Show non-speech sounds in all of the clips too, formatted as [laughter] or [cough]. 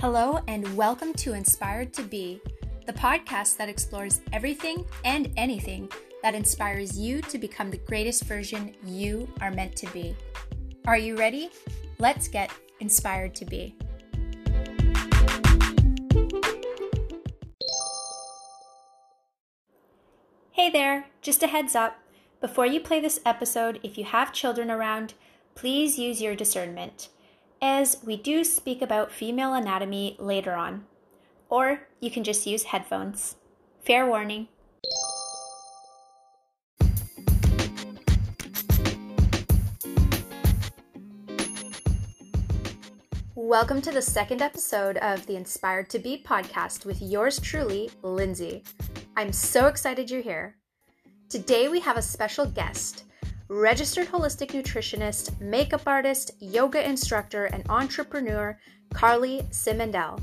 Hello, and welcome to Inspired to Be, the podcast that explores everything and anything that inspires you to become the greatest version you are meant to be. Are you ready? Let's get inspired to be. Hey there, just a heads up. Before you play this episode, if you have children around, please use your discernment as we do speak about female anatomy later on. Or you can just use headphones. Fair warning. Welcome to the second episode of the Inspired to Be podcast with yours truly, Lindsay. I'm so excited you're here. Today we have a special guest, registered holistic nutritionist, makeup artist, yoga instructor, and entrepreneur, Carly Simondel.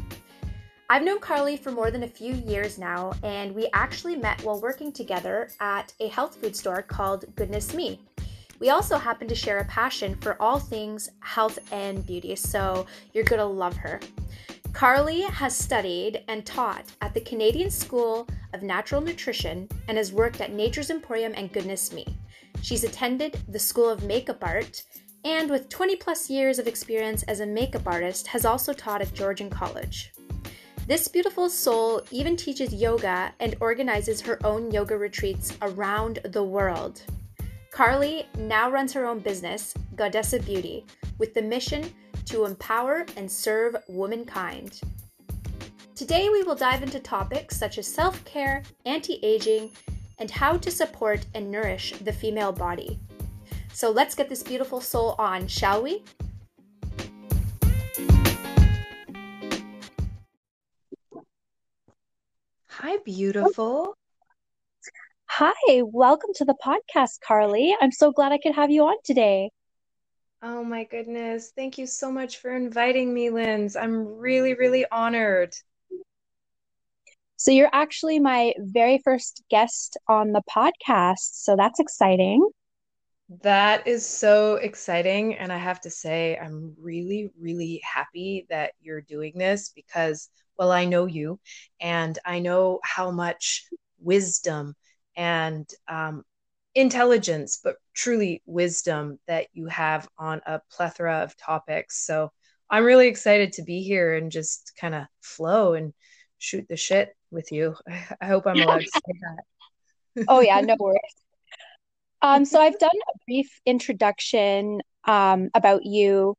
I've known Carly for more than a few years now, and we actually met while working together at a health food store called Goodness Me. We also happen to share a passion for all things health and beauty, so you're gonna love her. Carly has studied and taught at the Canadian School of Natural Nutrition and has worked at Nature's Emporium and Goodness Me. She's attended the School of Makeup Art and, with 20 plus years of experience as a makeup artist, has also taught at Georgian College. This beautiful soul even teaches yoga and organizes her own yoga retreats around the world. Carly now runs her own business, Goddessa Beauty, with the mission to empower and serve womankind. Today, we will dive into topics such as self care, anti aging, and how to support and nourish the female body. So let's get this beautiful soul on, shall we? Hi, beautiful. Hi, welcome to the podcast, Carly. I'm so glad I could have you on today. Oh my goodness. Thank you so much for inviting me, Linz. I'm really, really honored. So you're actually my very first guest on the podcast. So that's exciting. That is so exciting. And I have to say, I'm really, really happy that you're doing this because, well, I know you and I know how much wisdom and um, intelligence, but truly wisdom that you have on a plethora of topics. So I'm really excited to be here and just kind of flow and shoot the shit with you. [laughs] I hope I'm allowed to say that. [laughs] oh yeah, no [laughs] worries. Um, so I've done a brief introduction um, about you,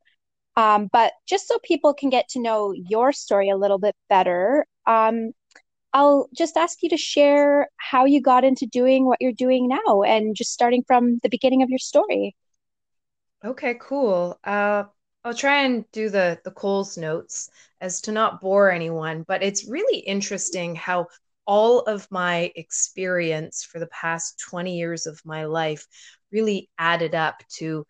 um, but just so people can get to know your story a little bit better, um, I'll just ask you to share how you got into doing what you're doing now, and just starting from the beginning of your story. Okay, cool. Uh, I'll try and do the the Coles notes as to not bore anyone, but it's really interesting how all of my experience for the past 20 years of my life really added up to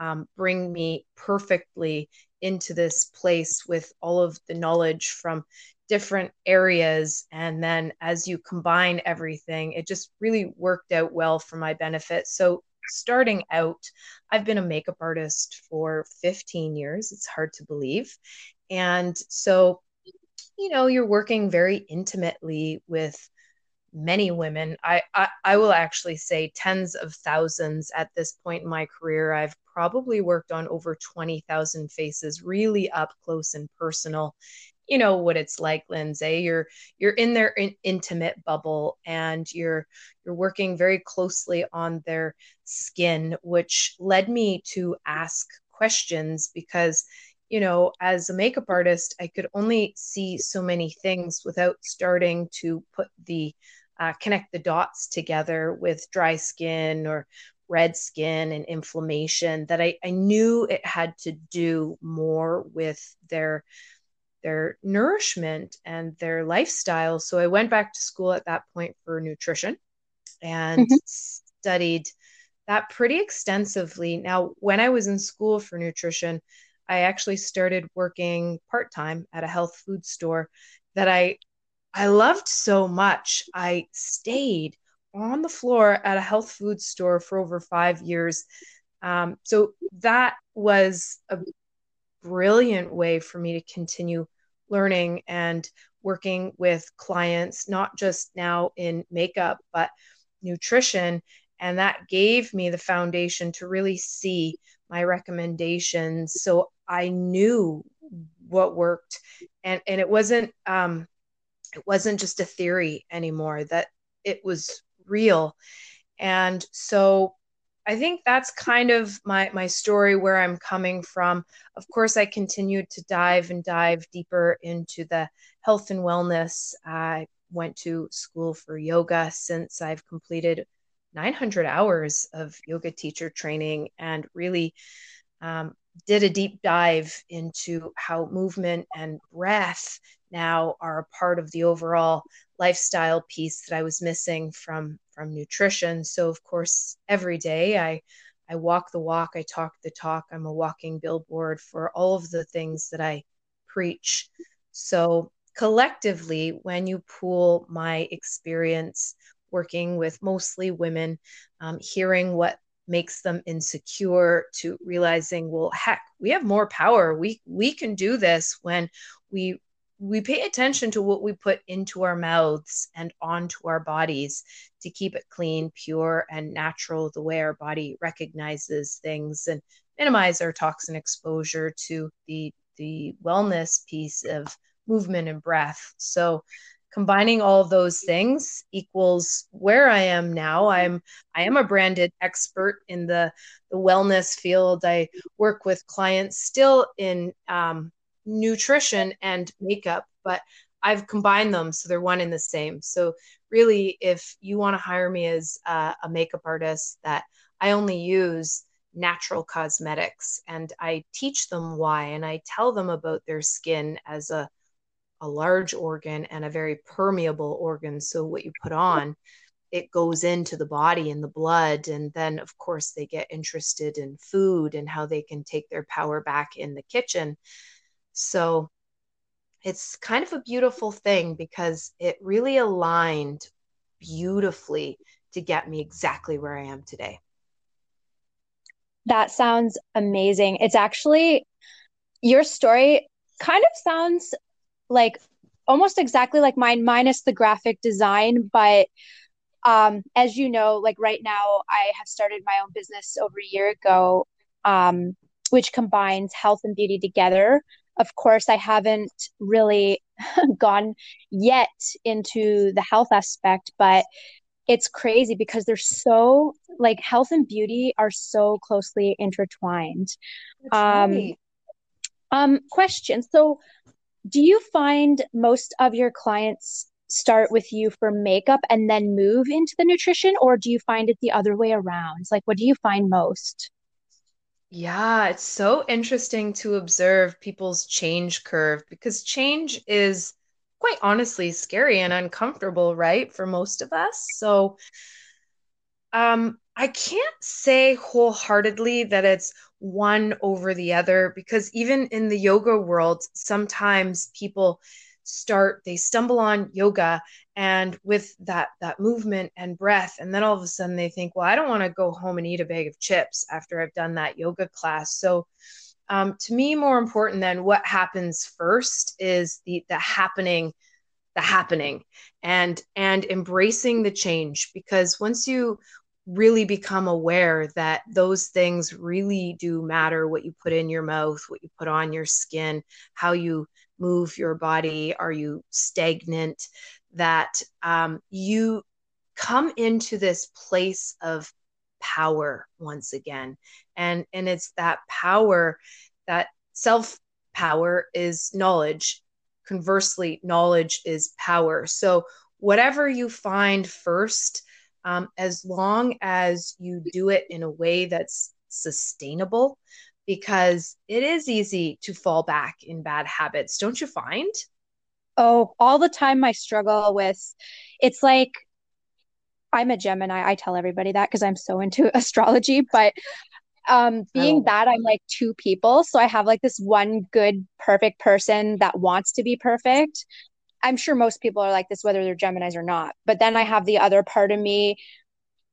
um, bring me perfectly into this place with all of the knowledge from different areas. And then as you combine everything, it just really worked out well for my benefit. So starting out, I've been a makeup artist for 15 years. It's hard to believe. And so, you know, you're working very intimately with many women. I, I, I will actually say tens of thousands at this point in my career. I've probably worked on over 20,000 faces, really up close and personal you know what it's like lindsay you're you're in their in- intimate bubble and you're you're working very closely on their skin which led me to ask questions because you know as a makeup artist i could only see so many things without starting to put the uh, connect the dots together with dry skin or red skin and inflammation that I, I knew it had to do more with their their nourishment and their lifestyle. So I went back to school at that point for nutrition and mm-hmm. studied that pretty extensively. Now, when I was in school for nutrition, I actually started working part-time at a health food store that I I loved so much. I stayed on the floor at a health food store for over 5 years. Um, so that was a brilliant way for me to continue learning and working with clients, not just now in makeup, but nutrition. And that gave me the foundation to really see my recommendations. So I knew what worked. And, and it wasn't, um, it wasn't just a theory anymore, that it was real. And so I think that's kind of my my story where I'm coming from. Of course, I continued to dive and dive deeper into the health and wellness. I went to school for yoga since I've completed 900 hours of yoga teacher training and really um, did a deep dive into how movement and breath now are a part of the overall lifestyle piece that I was missing from from nutrition. So of course, every day I I walk the walk, I talk the talk. I'm a walking billboard for all of the things that I preach. So collectively, when you pool my experience working with mostly women, um, hearing what makes them insecure to realizing well heck we have more power we we can do this when we we pay attention to what we put into our mouths and onto our bodies to keep it clean, pure, and natural, the way our body recognizes things and minimize our toxin exposure to the the wellness piece of movement and breath. So combining all those things equals where I am now. I'm I am a branded expert in the the wellness field. I work with clients still in um, nutrition and makeup, but I've combined them so they're one and the same. So really, if you want to hire me as a, a makeup artist, that I only use natural cosmetics and I teach them why and I tell them about their skin as a a large organ and a very permeable organ. So what you put on, it goes into the body and the blood. And then, of course, they get interested in food and how they can take their power back in the kitchen. So it's kind of a beautiful thing because it really aligned beautifully to get me exactly where I am today. That sounds amazing. It's actually your story kind of sounds like almost exactly like mine minus the graphic design but um as you know like right now I have started my own business over a year ago um which combines health and beauty together of course, I haven't really [laughs] gone yet into the health aspect, but it's crazy because they're so like health and beauty are so closely intertwined. um, um, question. So, do you find most of your clients start with you for makeup and then move into the nutrition, or do you find it the other way around? Like, what do you find most? Yeah, it's so interesting to observe people's change curve because change is quite honestly scary and uncomfortable, right, for most of us. So, um, I can't say wholeheartedly that it's one over the other because even in the yoga world, sometimes people start they stumble on yoga and with that that movement and breath and then all of a sudden they think well i don't want to go home and eat a bag of chips after i've done that yoga class. So um, to me more important than what happens first is the the happening the happening and and embracing the change because once you really become aware that those things really do matter what you put in your mouth what you put on your skin how you move your body? Are you stagnant? That um, you come into this place of power once again. And, and it's that power, that self power is knowledge. Conversely, knowledge is power. So, whatever you find first, um, as long as you do it in a way that's sustainable, because it is easy to fall back in bad habits, don't you find? Oh, all the time I struggle with it's like I'm a Gemini. I tell everybody that because I'm so into [laughs] astrology, but um being oh. that I'm like two people, so I have like this one good perfect person that wants to be perfect. I'm sure most people are like this whether they're Geminis or not. But then I have the other part of me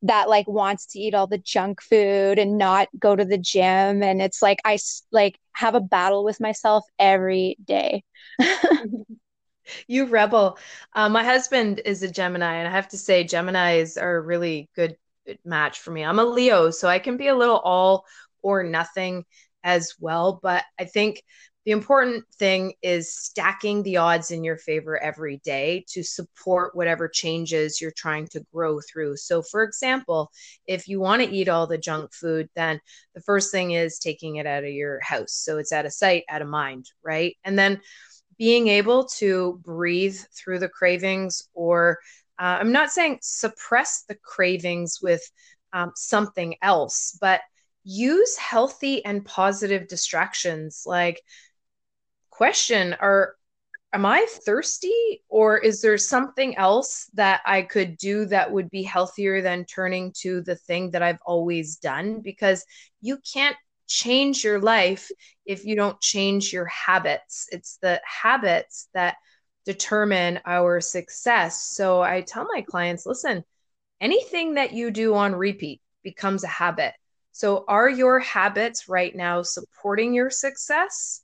that like wants to eat all the junk food and not go to the gym and it's like I like have a battle with myself every day. [laughs] you rebel. Uh, my husband is a Gemini, and I have to say, Geminis are a really good match for me. I'm a Leo, so I can be a little all or nothing as well. But I think the important thing is stacking the odds in your favor every day to support whatever changes you're trying to grow through. So, for example, if you want to eat all the junk food, then the first thing is taking it out of your house. So it's out of sight, out of mind, right? And then being able to breathe through the cravings or uh, i'm not saying suppress the cravings with um, something else but use healthy and positive distractions like question are am i thirsty or is there something else that i could do that would be healthier than turning to the thing that i've always done because you can't change your life if you don't change your habits. It's the habits that determine our success. So I tell my clients listen, anything that you do on repeat becomes a habit. So are your habits right now supporting your success?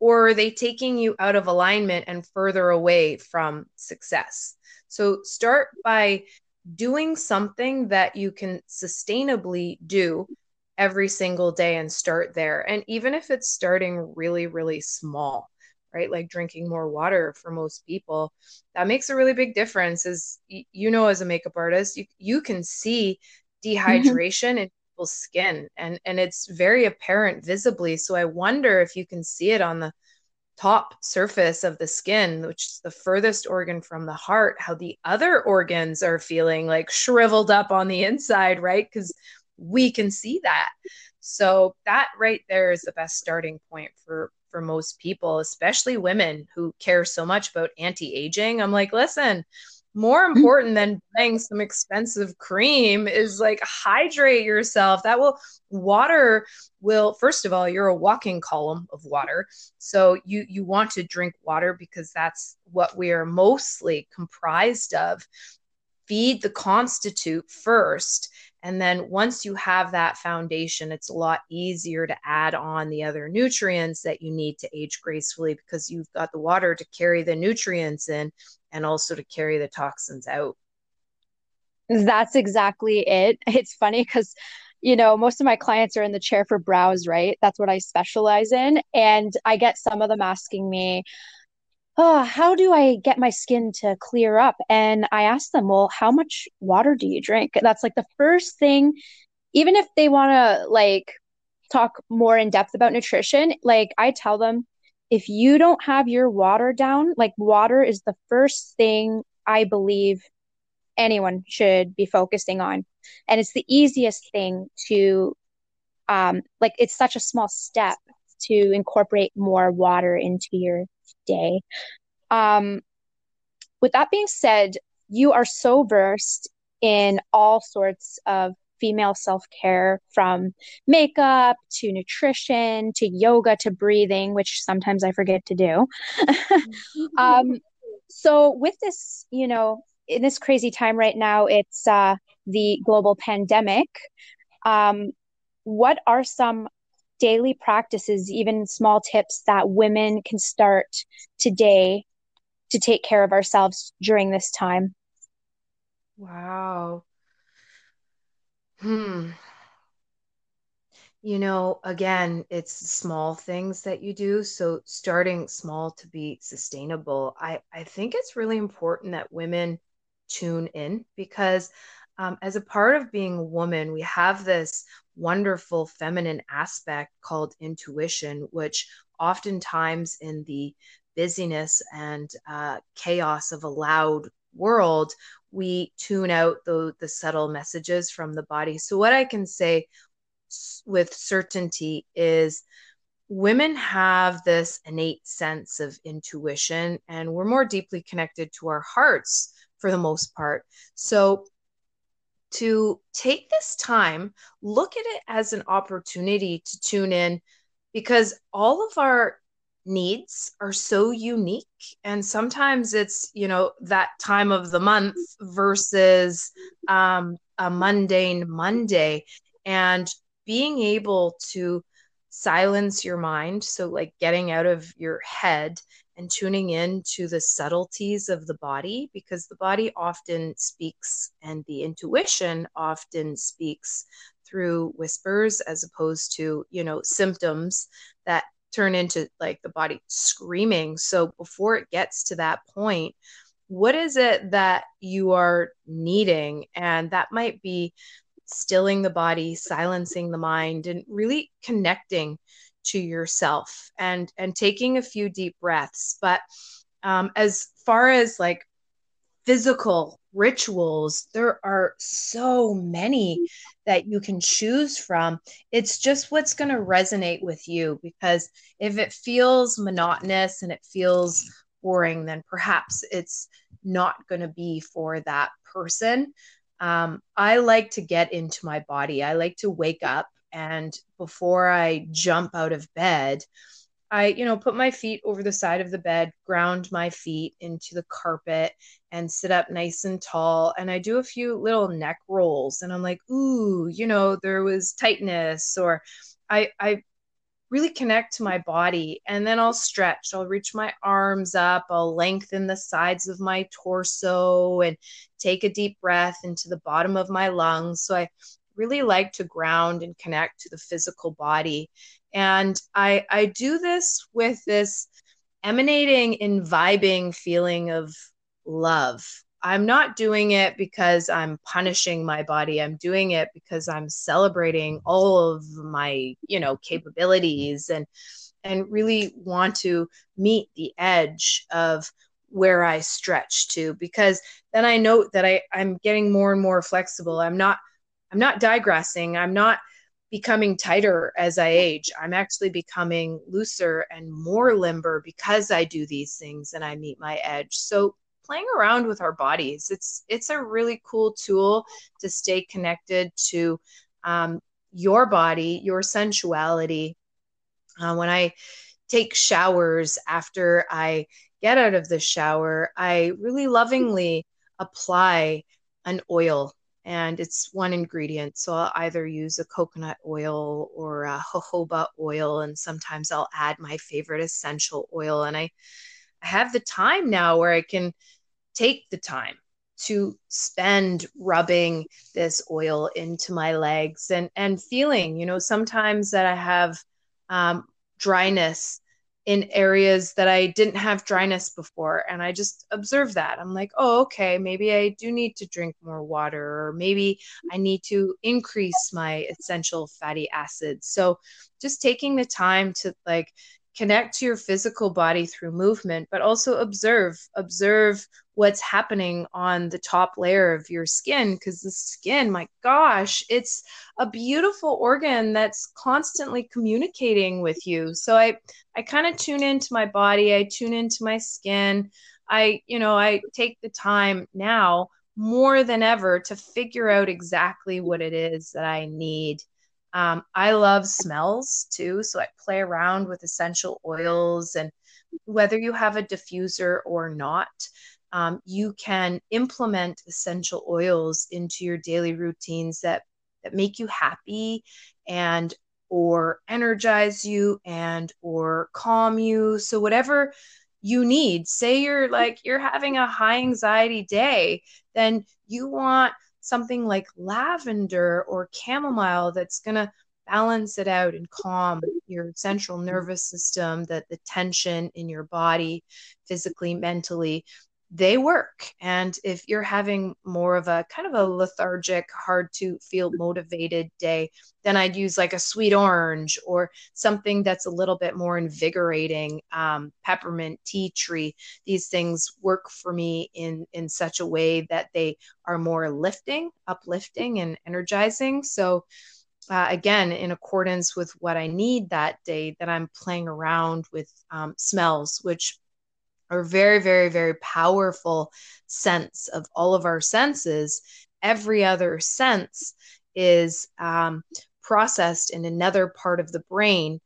Or are they taking you out of alignment and further away from success? So start by doing something that you can sustainably do every single day and start there. And even if it's starting really, really small, right? Like drinking more water for most people, that makes a really big difference. As you know, as a makeup artist, you, you can see mm-hmm. dehydration in people's skin and, and it's very apparent visibly. So I wonder if you can see it on the top surface of the skin, which is the furthest organ from the heart, how the other organs are feeling like shriveled up on the inside, right? Because we can see that. So that right there is the best starting point for for most people, especially women who care so much about anti-aging. I'm like, listen, more important than buying some expensive cream is like hydrate yourself. That will water will first of all, you're a walking column of water. So you you want to drink water because that's what we are mostly comprised of. Feed the constitute first and then once you have that foundation, it's a lot easier to add on the other nutrients that you need to age gracefully because you've got the water to carry the nutrients in and also to carry the toxins out. That's exactly it. [laughs] It's funny because you know, most of my clients are in the chair for brows, right? That's what I specialize in. And I get some of them asking me, oh, how do I get my skin to clear up? And I ask them, well, how much water do you drink? That's like the first thing, even if they want to like talk more in depth about nutrition, like I tell them, if you don't have your water down, like water is the first thing I believe anyone should be focusing on. And it's the easiest thing to, um, like, it's such a small step to incorporate more water into your day. Um, with that being said, you are so versed in all sorts of female self care from makeup to nutrition to yoga to breathing, which sometimes I forget to do. [laughs] um, so, with this, you know, in this crazy time right now, it's uh, the global pandemic. Um, what are some daily practices, even small tips that women can start today to take care of ourselves during this time? Wow. Hmm. You know, again, it's small things that you do. So starting small to be sustainable. I, I think it's really important that women tune in because um, as a part of being a woman, we have this wonderful feminine aspect called intuition, which oftentimes in the busyness and uh, chaos of a loud world, we tune out the, the subtle messages from the body. So, what I can say with certainty is women have this innate sense of intuition and we're more deeply connected to our hearts for the most part. So, to take this time, look at it as an opportunity to tune in because all of our needs are so unique. And sometimes it's you know that time of the month versus um, a mundane monday. And being able to silence your mind so like getting out of your head and tuning in to the subtleties of the body because the body often speaks and the intuition often speaks through whispers as opposed to you know symptoms that turn into like the body screaming. So before it gets to that point, what is it that you are needing? And that might be stilling the body, silencing the mind, and really connecting to yourself and and taking a few deep breaths. But um, as far as like physical rituals. There are so many that you can choose from. It's just what's going to resonate with you because if it feels monotonous and it feels boring, then perhaps it's not going to be for that person. Um, I like to get into my body. I like to wake up and before I jump out of bed, I, you know, put my feet over the side of the bed, ground my feet into the carpet, and sit up nice and tall. And I do a few little neck rolls, and I'm like, ooh, you know, there was tightness, or I, I really connect to my body. And then I'll stretch. I'll reach my arms up. I'll lengthen the sides of my torso and take a deep breath into the bottom of my lungs. So I really like to ground and connect to the physical body and I I do this with this emanating and vibing feeling of love. I'm not doing it because I'm punishing my body. I'm doing it because I'm celebrating all of my, you know, capabilities and and really want to meet the edge of where I stretch to because then I know that I I'm getting more and more flexible. I'm not I'm not digressing. I'm not becoming tighter as I age. I'm actually becoming looser and more limber because I do these things and I meet my edge. So playing around with our bodies, it's it's a really cool tool to stay connected to um, your body, your sensuality. Uh, when I take showers after I get out of the shower, I really lovingly apply an oil and it's one ingredient. So I'll either use a coconut oil or a jojoba oil, and sometimes I'll add my favorite essential oil. And I, I have the time now where I can take the time to spend rubbing this oil into my legs and and feeling, you know, sometimes that I have um, dryness in areas that I didn't have dryness before. And I just observe that. I'm like, oh, okay, maybe I do need to drink more water, or maybe I need to increase my essential fatty acids. So just taking the time to like connect to your physical body through movement, but also observe, observe what's happening on the top layer of your skin because the skin, my gosh, it's a beautiful organ that's constantly communicating with you. So I I kind of tune into my body, I tune into my skin. I, you know, I take the time now more than ever to figure out exactly what it is that I need um, I love smells too, so I play around with essential oils, and whether you have a diffuser or not, um, you can implement essential oils into your daily routines that that make you happy and or energize you and or calm you. So whatever you need, say you're like you're having a high anxiety day, then you want something like lavender or chamomile that's going to balance it out and calm your central nervous system, that the tension in your body, physically, mentally, they work. And if you're having more of a kind of a lethargic, hard to feel motivated day, then I'd use like a sweet orange or something that's a little bit more invigorating. Um, peppermint, tea tree. These things work for me in in such a way that they are more lifting, uplifting, and energizing. So. Uh, again, in accordance with what I need that day, that I'm playing around with um, smells, which are very, very, very powerful sense of all of our senses. Every other sense is um, processed in another part of the brain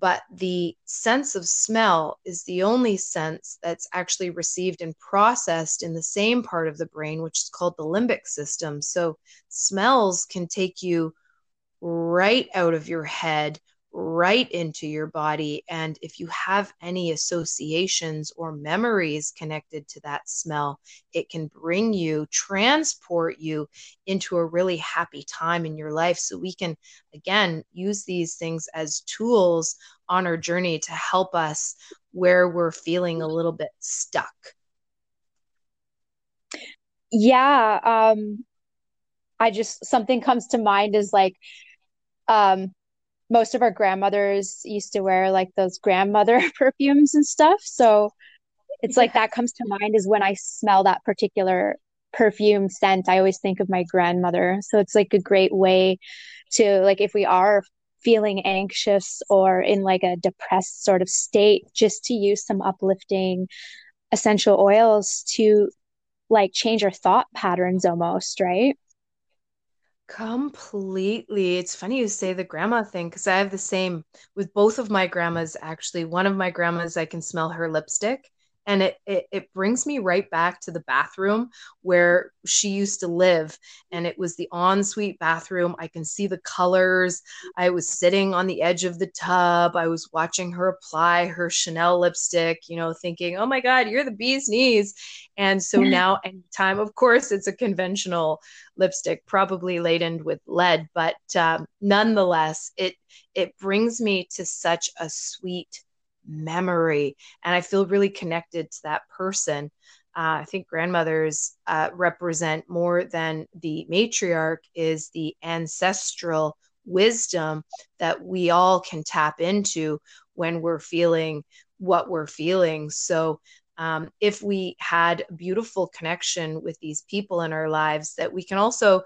but the sense of smell is the only sense that's actually received and processed in the same part of the brain, which is called the limbic system. So, smells can take you right out of your head, right into your body. And if you have any associations or memories connected to that smell, it can bring you, transport you into a really happy time in your life. So we can, again, use these things as tools on our journey to help us where we're feeling a little bit stuck. Yeah. Um, I just, something comes to mind is like, um, most of our grandmothers used to wear like those grandmother [laughs] perfumes and stuff. So it's like that comes to mind is when I smell that particular perfume scent, I always think of my grandmother. So it's like a great way to like if we are feeling anxious or in like a depressed sort of state, just to use some uplifting essential oils to like change our thought patterns almost, right? Completely. It's funny you say the grandma thing because I have the same with both of my grandmas, actually. One of my grandmas, I can smell her lipstick and it, it it brings me right back to the bathroom where she used to live. And it was the ensuite bathroom. I can see the colors. I was sitting on the edge of the tub. I was watching her apply her chanel lipstick you know thinking oh my god you're the bee's knees. And so now anytime of course it's a conventional lipstick probably laden with lead. But um, nonetheless it it brings me to such a sweet memory. And i feel really connected to that person. Uh, i think grandmothers uh, represent more than the matriarch is the ancestral wisdom that we all can tap into when we're feeling what we're feeling. So um, if we had a beautiful connection with these people in our lives that we can also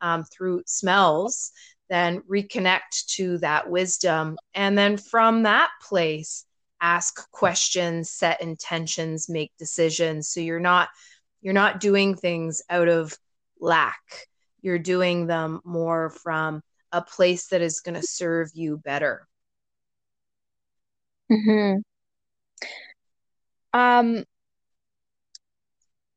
um, through smells then reconnect to that wisdom. And then from that place ask questions, set intentions, make decisions. So you're not you're not doing things out of lack. You're doing them more from a place that is going to serve you better. hmm Um,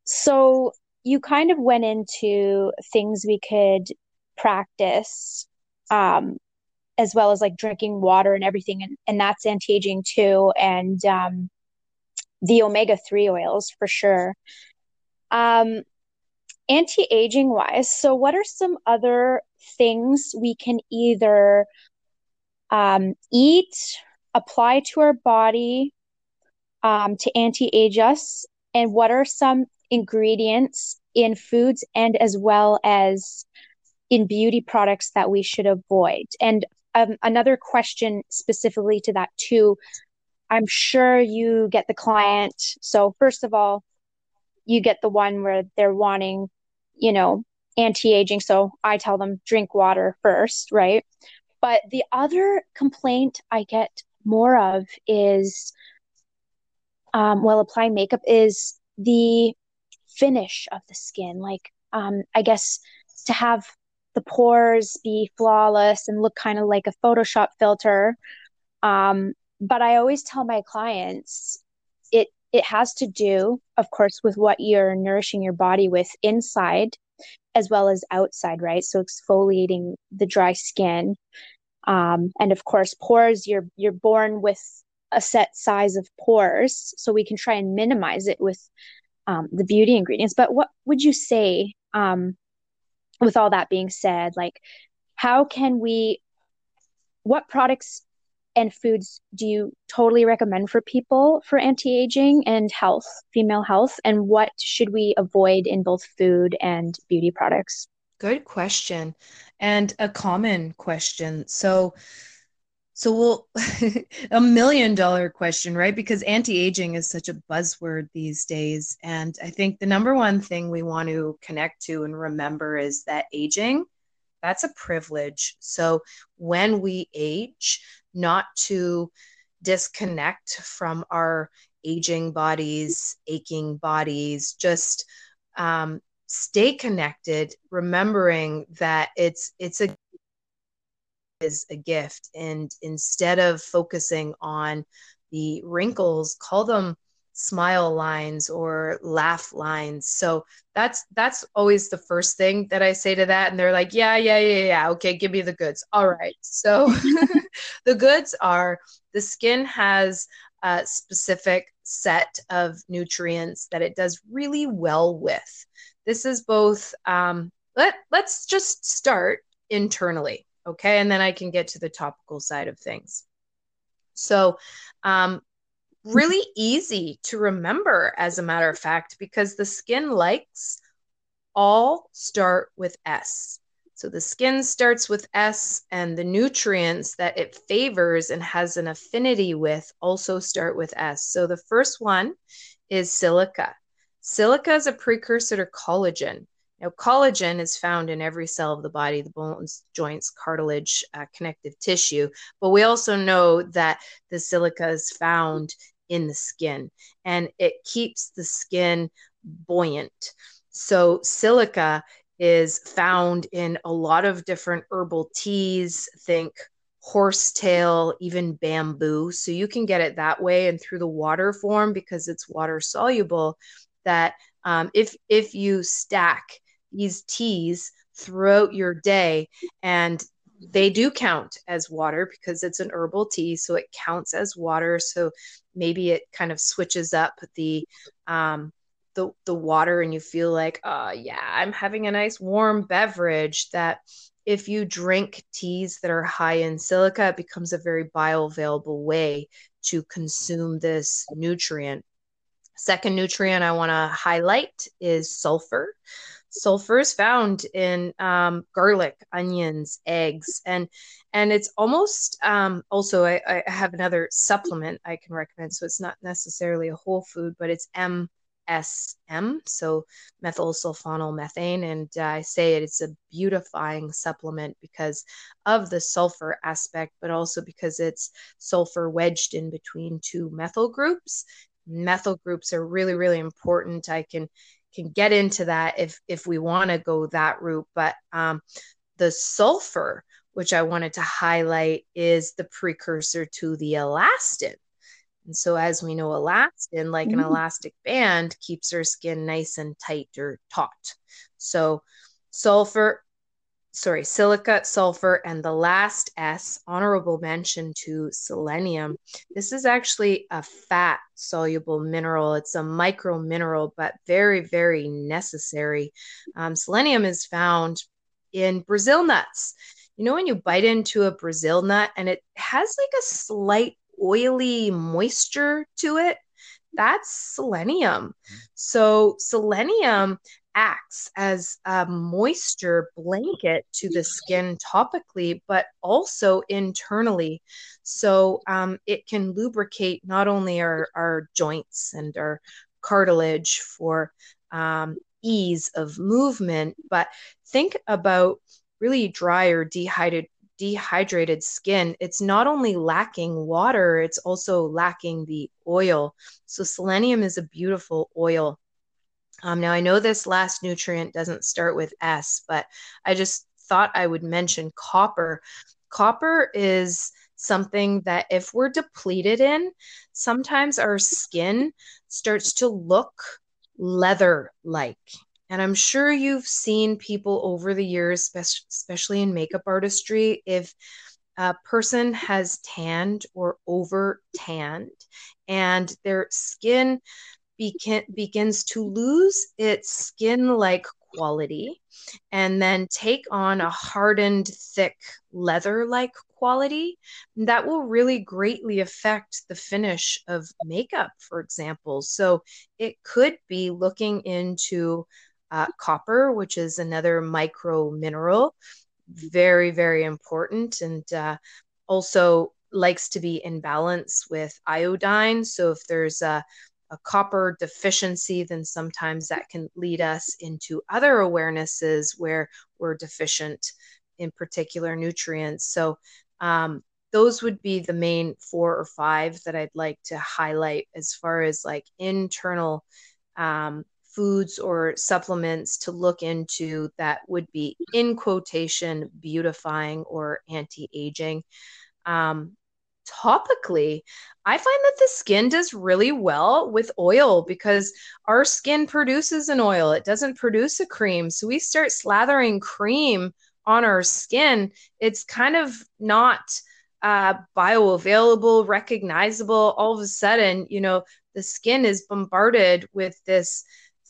so you kind of went into things we could practice um, as well as like drinking water and everything and, and that's anti-aging too and um, the omega-3 oils for sure. Um, anti-aging wise so what are some other things we can either um, eat apply to our body um, to anti-age us and what are some ingredients in foods and as well as in beauty products that we should avoid? And um, another question specifically to that too. I'm sure you get the client. So first of all, you get the one where they're wanting, you know, anti-aging. So I tell them drink water first, right? But the other complaint I get more of is, um, well, apply makeup is the finish of the skin. Like, um, I guess to have the pores be flawless and look kind of like a Photoshop filter. Um, but I always tell my clients it it has to do, of course, with what you're nourishing your body with inside as well as outside, right? So exfoliating the dry skin. Um, and of course, pores, you're you're born with a set size of pores, so we can try and minimize it with um, the beauty ingredients. But what would you say um, with all that being said, like how can we what products and foods do you totally recommend for people for anti-aging and health, female health, and what should we avoid in both food and beauty products? Good question. And a common question. So so we'll [laughs] a million dollar question, right? Because anti-aging is such a buzzword these days. And I think the number one thing we want to connect to and remember is that aging, that's a privilege. So when we age, not to disconnect from our aging bodies, aching bodies, just um, stay connected, remembering that it's it's a is a gift. And instead of focusing on the wrinkles, call them smile lines or laugh lines. So that's that's always the first thing that I say to that. And they're like, yeah, yeah, yeah, yeah. Okay, give me the goods. All right. So [laughs] the goods are the skin has a specific set of nutrients that it does really well with. This is both um, let let's just start internally okay? And then i can get to the topical side of things. So um, really easy to remember as a matter of fact because the skin likes all start with s. So the skin starts with s and the nutrients that it favors and has an affinity with also start with s. So the first one is silica. Silica is a precursor to collagen now, collagen is found in every cell of the body, the bones, joints, cartilage, uh, connective tissue. But we also know that the silica is found in the skin and it keeps the skin buoyant. So, silica is found in a lot of different herbal teas. Think horsetail, even bamboo. So you can get it that way and through the water form because it's water soluble. That um, if if you stack these teas throughout your day. And they do count as water because it's an herbal tea so it counts as water. So maybe it kind of switches up the um the the water and you feel like oh yeah i'm having a nice warm beverage that if you drink teas that are high in silica it becomes a very bioavailable way to consume this nutrient. Second nutrient i want to highlight is sulfur sulfur is found in um, garlic, onions, eggs, and and it's almost um, also I, I, have another supplement I can recommend. So it's not necessarily a whole food, but it's MSM, so methyl sulfonyl methane, and uh, I say it, it's a beautifying supplement because of the sulfur aspect, but also because it's sulfur wedged in between two methyl groups. Methyl groups are really really important. I can can get into that if if we want to go that route but um, the sulfur which i wanted to highlight is the precursor to the elastin and so as we know elastin like mm-hmm. an elastic band keeps our skin nice and tight or taut so sulfur sorry, silica, sulfur, and the last S, honorable mention to selenium. This is actually a fat soluble mineral. It's a micro mineral, but very, very necessary. Um, selenium is found in Brazil nuts. You know, when you bite into a Brazil nut and it has like a slight oily moisture to it, that's selenium. Mm-hmm. So, selenium acts as a moisture blanket to the skin topically, but also internally. So um, it can lubricate not only our, our joints and our cartilage for um, ease of movement, but think about really dry or dehydrated dehydrated skin, it's not only lacking water, it's also lacking the oil. So, selenium is a beautiful oil. Um, now, I know this last nutrient doesn't start with S, but I just thought I would mention copper. Copper is something that if we're depleted in, sometimes our skin starts to look leather like. And I'm sure you've seen people over the years, especially in makeup artistry, if a person has tanned or over tanned and their skin begin, begins to lose its skin like quality and then take on a hardened, thick, leather like quality, that will really greatly affect the finish of makeup, for example. So it could be looking into uh, copper, which is another micro mineral, very, very important. And uh, also likes to be in balance with iodine. So if there's a a copper deficiency, then sometimes that can lead us into other awarenesses where we're deficient in particular nutrients. So, um, those would be the main four or five that I'd like to highlight as far as like internal um, foods or supplements to look into that would be in quotation beautifying or anti-aging um, topically i find that the skin does really well with oil because our skin produces an oil. It doesn't produce a cream. So we start slathering cream on our skin. It's kind of not uh, bioavailable recognizable. All of a sudden you know the skin is bombarded with this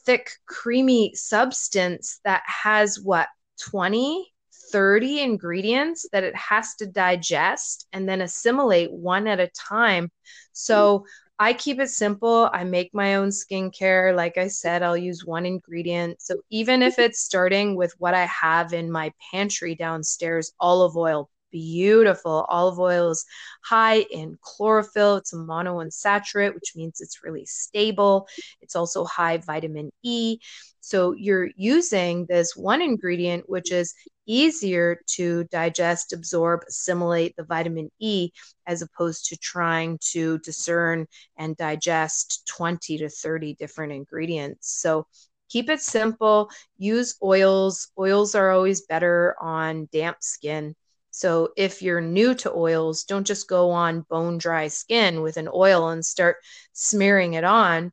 thick, creamy substance that has what 20, 30 ingredients that it has to digest and then assimilate one at a time. So hmm. I keep it simple. I make my own skincare. Like I said, I'll use one ingredient. So even if hmm. it's starting with what I have in my pantry downstairs olive oil, beautiful. Olive oil is high in chlorophyll. It's a monounsaturated, which means it's really stable. It's also high vitamin E. So you're using this one ingredient, which is easier to digest, absorb, assimilate the vitamin E, as opposed to trying to discern and digest 20 to 30 different ingredients. So keep it simple. Use oils. Oils are always better on damp skin. So if you're new to oils, don't just go on bone dry skin with an oil and start smearing it on.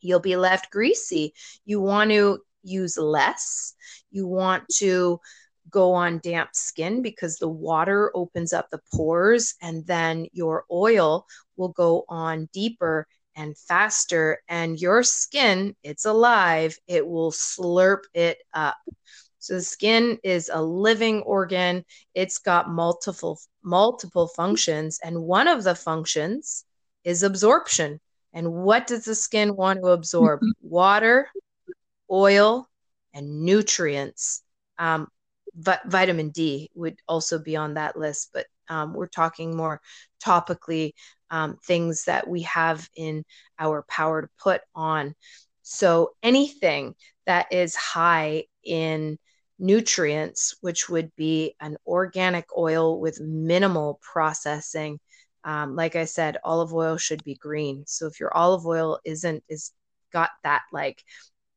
You'll be left greasy. You want to use less. You want to go on damp skin because the water opens up the pores and then your oil will go on deeper and faster and your skin it's alive it will slurp it up so the skin is a living organ. It's got multiple multiple functions and one of the functions is absorption. And what does the skin want to absorb? [laughs] Water, oil, and nutrients. Um, vi- vitamin D would also be on that list, but um, we're talking more topically um, things that we have in our power to put on. So anything that is high in nutrients, which would be an organic oil with minimal processing. Um, like I said, olive oil should be green. So if your olive oil isn't is got that like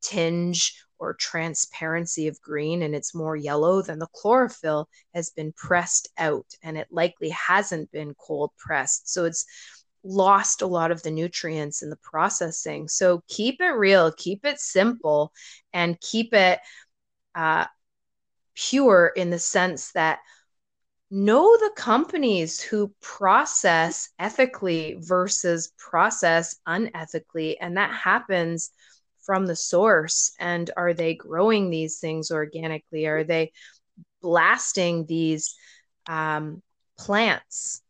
tinge or transparency of green and it's more yellow, then the chlorophyll has been pressed out and it likely hasn't been cold pressed. So it's lost a lot of the nutrients in the processing. So keep it real, keep it simple, and keep it uh, pure in the sense that know the companies who process ethically versus process unethically and that happens from the source. And are they growing these things organically? Are they blasting these um, plants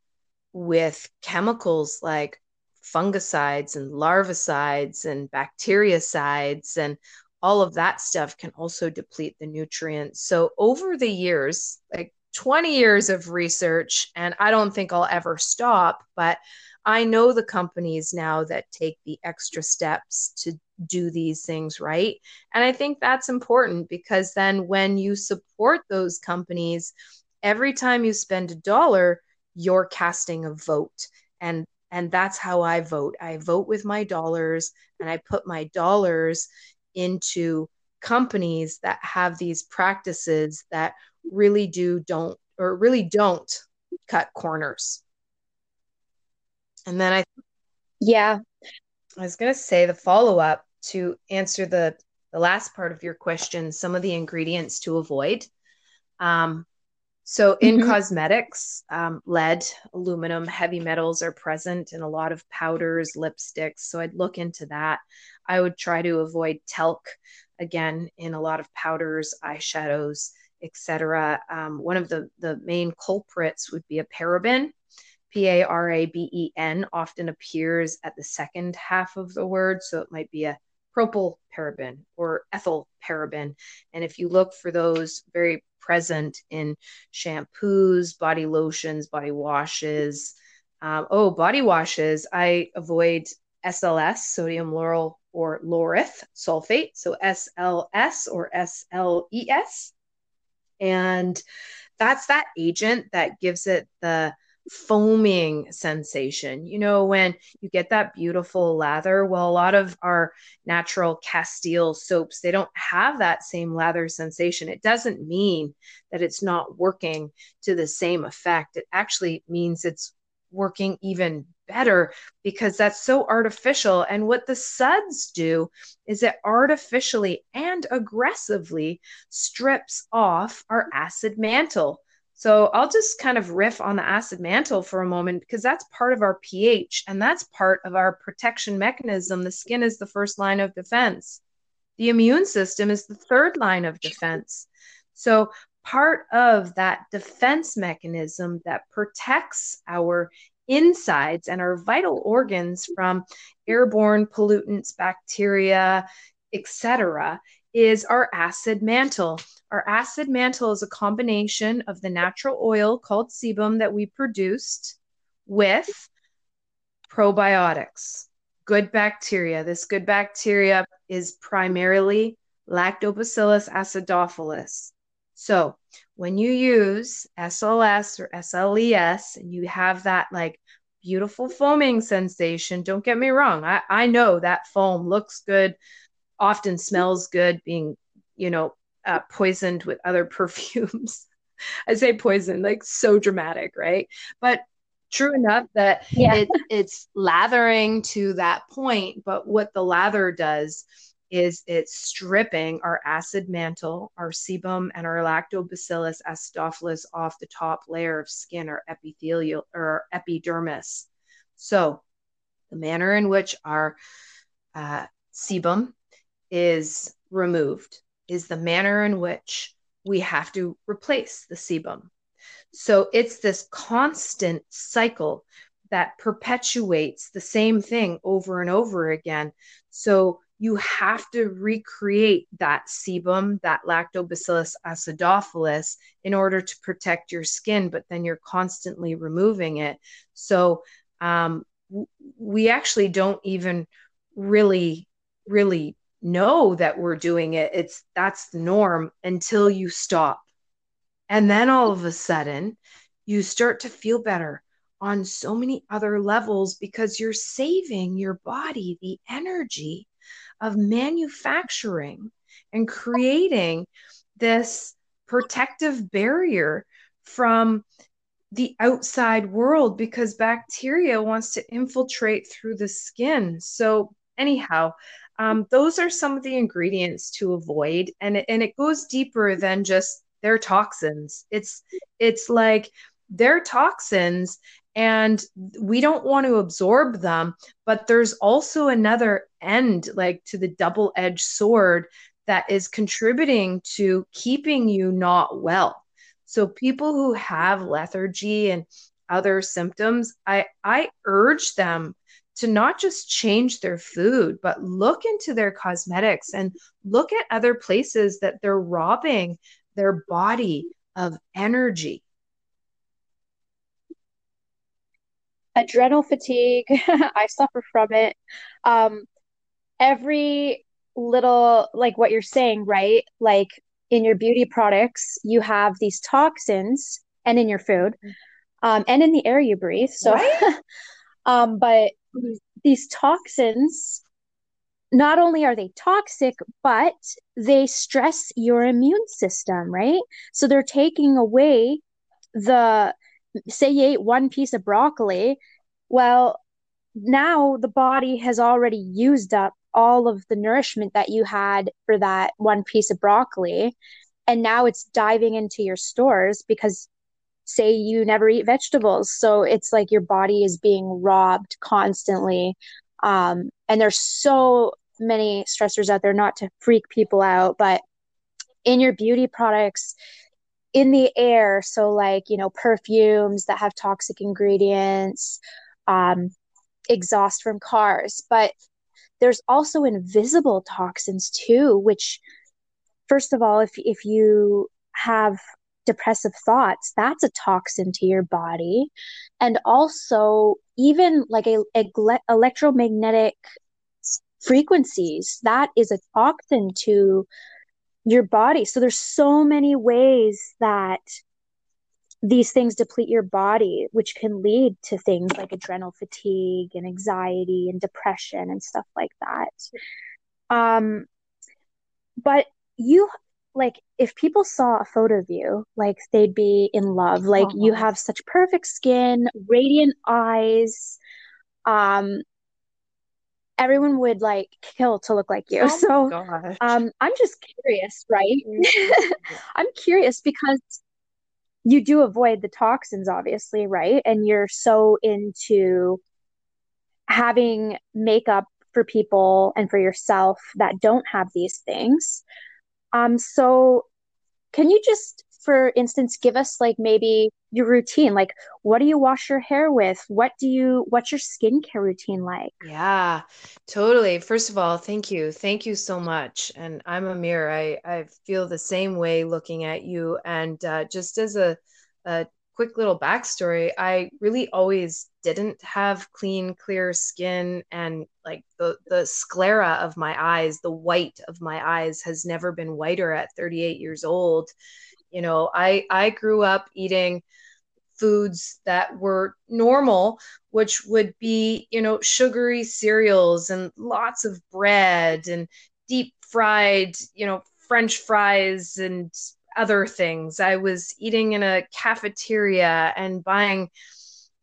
with chemicals like fungicides and larvicides and bactericides and all of that stuff can also deplete the nutrients. So over the years, like 20 years of research, and I don't think I'll ever stop, but I know the companies now that take the extra steps to do these things right. And I think that's important because then when you support those companies, every time you spend a dollar, you're casting a vote. And and that's how I vote. I vote with my dollars and I put my dollars into companies that have these practices that really do don't or really don't cut corners. And then I yeah, I was going to say the follow up to answer the the last part of your question, some of the ingredients to avoid. Um, so, in mm-hmm. cosmetics, um, lead, aluminum, heavy metals are present in a lot of powders, lipsticks. So, I'd look into that. I would try to avoid talc again in a lot of powders, eyeshadows, etc. Um, one of the, the main culprits would be a paraben. P A R A B E N often appears at the second half of the word. So, it might be a propyl paraben or ethyl paraben. And if you look for those very present in shampoos, body lotions, body washes. Um, oh, body washes. I avoid SLS, sodium lauryl or laureth sulfate. So SLS or SLES. And that's that agent that gives it the foaming sensation. You know, when you get that beautiful lather, well, a lot of our natural Castile soaps, they don't have that same lather sensation. It doesn't mean that it's not working to the same effect. It actually means it's working even better because that's so artificial. And what the suds do is it artificially and aggressively strips off our acid mantle. So I'll just kind of riff on the acid mantle for a moment because that's part of our pH and that's part of our protection mechanism. The skin is the first line of defense. The immune system is the third line of defense. So part of that defense mechanism that protects our insides and our vital organs from airborne pollutants, bacteria, etc., is our acid mantle. Our acid mantle is a combination of the natural oil called sebum that we produced with probiotics, good bacteria. This good bacteria is primarily Lactobacillus acidophilus. So, when you use SLS or SLES and you have that like beautiful foaming sensation, don't get me wrong. I, I know that foam looks good, often smells good, being, you know, uh, poisoned with other [laughs] perfumes. I say poison, like so dramatic, right? But true enough that yeah. it, it's lathering to that point. But what the lather does is it's stripping our acid mantle, our sebum, and our lactobacillus acidophilus off the top layer of skin or epithelial or epidermis. So, the manner in which our uh, sebum is removed is the manner in which we have to replace the sebum. So it's this constant cycle that perpetuates the same thing over and over again. So you have to recreate that sebum, that lactobacillus acidophilus, in order to protect your skin, but then you're constantly removing it. So um, we actually don't even really, really know that we're doing it it's that's the norm until you stop and then all of a sudden you start to feel better on so many other levels because you're saving your body the energy of manufacturing and creating this protective barrier from the outside world because bacteria wants to infiltrate through the skin. So, anyhow, um, those are some of the ingredients to avoid, and it, and it goes deeper than just their toxins. It's it's like their toxins, and we don't want to absorb them. But there's also another end, like to the double edged sword, that is contributing to keeping you not well. So people who have lethargy and other symptoms, I I urge them to not just change their food, but look into their cosmetics and look at other places that they're robbing their body of energy. Adrenal fatigue, [laughs] I suffer from it. Um, every little, like what you're saying, right? Like in your beauty products, you have these toxins and in your food um, and in the air you breathe. So, right? [laughs] um, but these toxins not only are they toxic, but they stress your immune system, right? So they're taking away the, say, you ate one piece of broccoli. Well, now the body has already used up all of the nourishment that you had for that one piece of broccoli. And now it's diving into your stores because say you never eat vegetables. So it's like your body is being robbed constantly. Um, and there's so many stressors out there not to freak people out but in your beauty products in the air so like you know perfumes that have toxic ingredients um, exhaust from cars but there's also invisible toxins too which first of all if if you have depressive thoughts, that's a toxin to your body. And also, even like a, a electromagnetic frequencies, that is a toxin to your body. So there's so many ways that these things deplete your body, which can lead to things like adrenal fatigue and anxiety and depression and stuff like that. Um, but you like if people saw a photo of you like they'd be in love. Like oh. you have such perfect skin radiant eyes um everyone would like kill to look like you. Oh [laughs] so um i'm just curious right? [laughs] I'm curious because you do avoid the toxins obviously right? And you're so into having makeup for people and for yourself that don't have these things um, so can you just, for instance, give us like maybe your routine? Like, what do you wash your hair with? What do you, what's your skincare routine like? Yeah, totally. First of all, thank you. Thank you so much. And I'm Amir. I, I feel the same way looking at you. And uh, just as a, a quick little backstory. I really always didn't have clean clear skin and like the the sclera of my eyes the white of my eyes has never been whiter at 38 years old. You know i i grew up eating foods that were normal which would be you know sugary cereals and lots of bread and deep fried you know french fries and other things. I was eating in a cafeteria and buying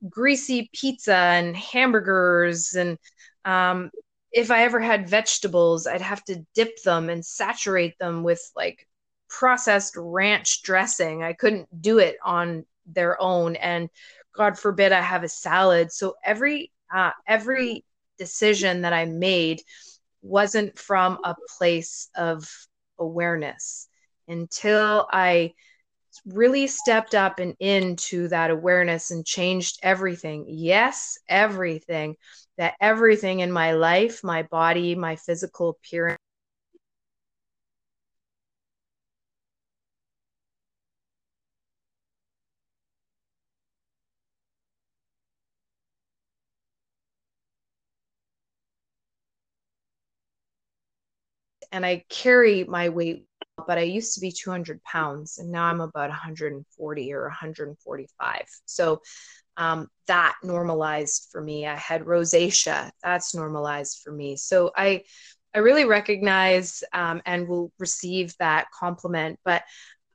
greasy pizza and hamburgers. And um, if I ever had vegetables, I'd have to dip them and saturate them with like processed ranch dressing. I couldn't do it on their own. And God forbid I have a salad. So every uh, every decision that I made wasn't from a place of awareness until I really stepped up and into that awareness and changed everything. Yes, everything. That everything in my life, my body, my physical appearance, and I carry my weight but I used to be 200 pounds and now I'm about 140 or 145. So um, that normalized for me. I had rosacea, that's normalized for me. So I, I really recognize um, and will receive that compliment. But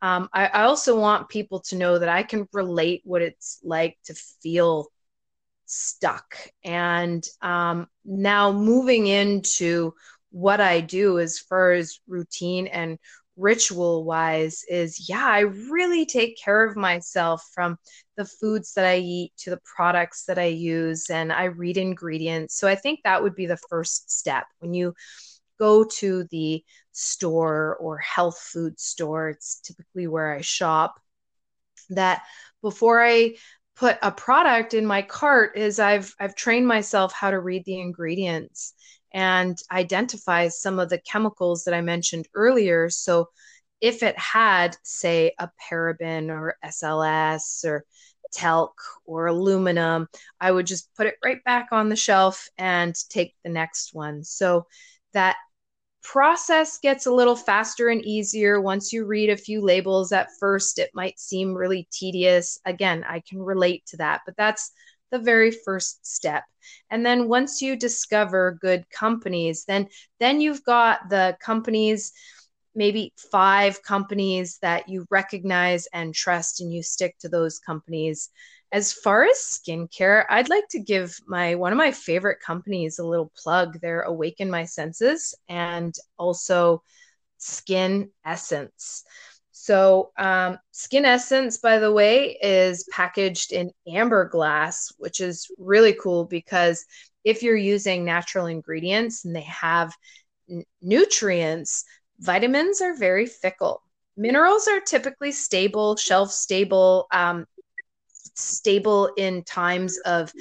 um, I, I also want people to know that I can relate what it's like to feel stuck. And um, now moving into what I do as far as routine and ritual wise is yeah, I really take care of myself from the foods that I eat to the products that I use and I read ingredients. So I think that would be the first step when you go to the store or health food store. It's typically where I shop. That before I put a product in my cart is I've I've trained myself how to read the ingredients and identifies some of the chemicals that I mentioned earlier. So if it had, say, a paraben or SLS or talc or aluminum, I would just put it right back on the shelf and take the next one. So that process gets a little faster and easier once you read a few labels at first it might seem really tedious again i can relate to that but that's the very first step. And then once you discover good companies then then you've got the companies maybe five companies that you recognize and trust and you stick to those companies. As far as skincare i'd like to give my one of my favorite companies a little plug. They're awaken my senses and also skin essence so, um, Skin Essence, by the way, is packaged in amber glass, which is really cool because if you're using natural ingredients and they have n- nutrients, vitamins are very fickle. Minerals are typically stable, shelf stable, um, stable in times of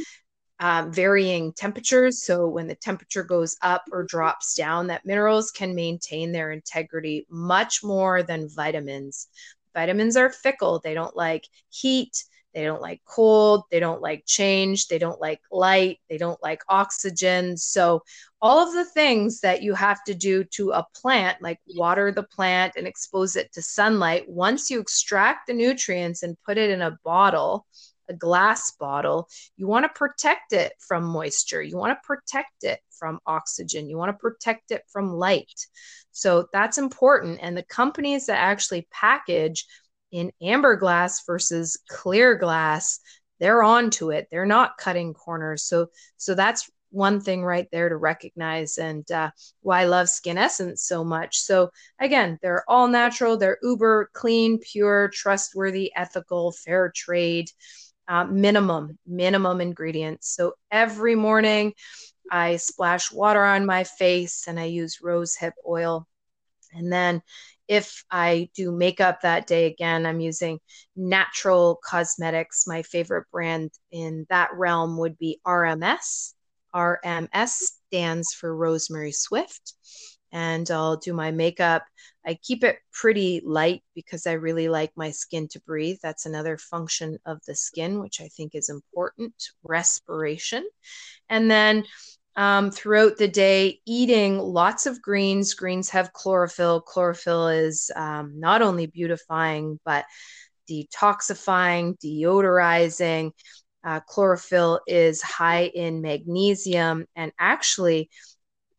um, varying temperatures. So when the temperature goes up or drops down, that minerals can maintain their integrity much more than vitamins. Vitamins are fickle. They don't like heat. They don't like cold. They don't like change. They don't like light. They don't like oxygen. So, all of the things that you have to do to a plant, like water the plant and expose it to sunlight, once you extract the nutrients and put it in a bottle, a glass bottle, you want to protect it from moisture. You want to protect it from oxygen. You want to protect it from light. So that's important. And the companies that actually package in amber glass versus clear glass, they're onto it. They're not cutting corners. So so that's one thing right there to recognize and uh, why I love Skin Essence so much. So again, they're all natural, they're uber clean, pure, trustworthy, ethical, fair trade uh, minimum, minimum ingredients. So every morning I splash water on my face and I use rose hip oil. And then if I do makeup that day again, I'm using natural cosmetics. My favorite brand in that realm would be RMS. RMS stands for Rose-Marie Swift. And I'll do my makeup I keep it pretty light because I really like my skin to breathe. That's another function of the skin, which I think is important respiration. And then um, throughout the day, eating lots of greens. Greens have chlorophyll. Chlorophyll is um, not only beautifying, but detoxifying, deodorizing. Uh, chlorophyll is high in magnesium and actually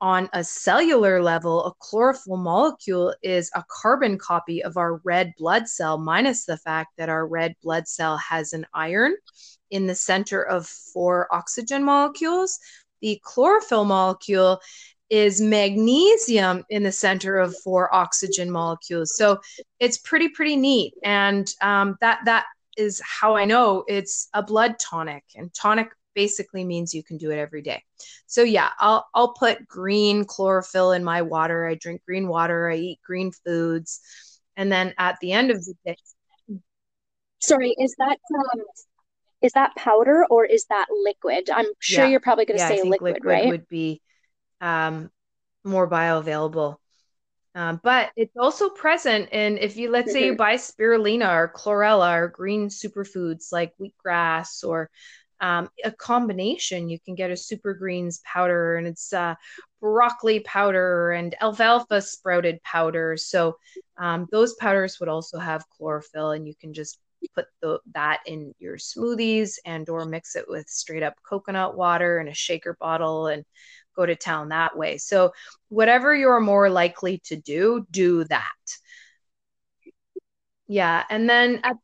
on a cellular level, a chlorophyll molecule is a carbon copy of our red blood cell, minus the fact that our red blood cell has an iron in the center of four oxygen molecules. The chlorophyll molecule is magnesium in the center of four oxygen molecules. So it's pretty, pretty neat. And um, that that is how I know it's a blood tonic. And tonic basically means you can do it every day. So yeah, I'll I'll put green chlorophyll in my water. I drink green water, I eat green foods. And then at the end of the day Sorry, is that um is that powder or is that liquid? I'm sure yeah. you're probably going to yeah, say liquid, liquid, right? Would be um, more bioavailable. Um, but it's also present in if you let's say you mm-hmm. buy spirulina or chlorella or green superfoods like wheatgrass or um, a combination. You can get a super greens powder and it's uh, broccoli powder and alfalfa sprouted powder. So um, those powders would also have chlorophyll, and you can just put the, that in your smoothies and or mix it with straight up coconut water in a shaker bottle and go to town that way. So whatever you're more likely to do, do that. Yeah, and then at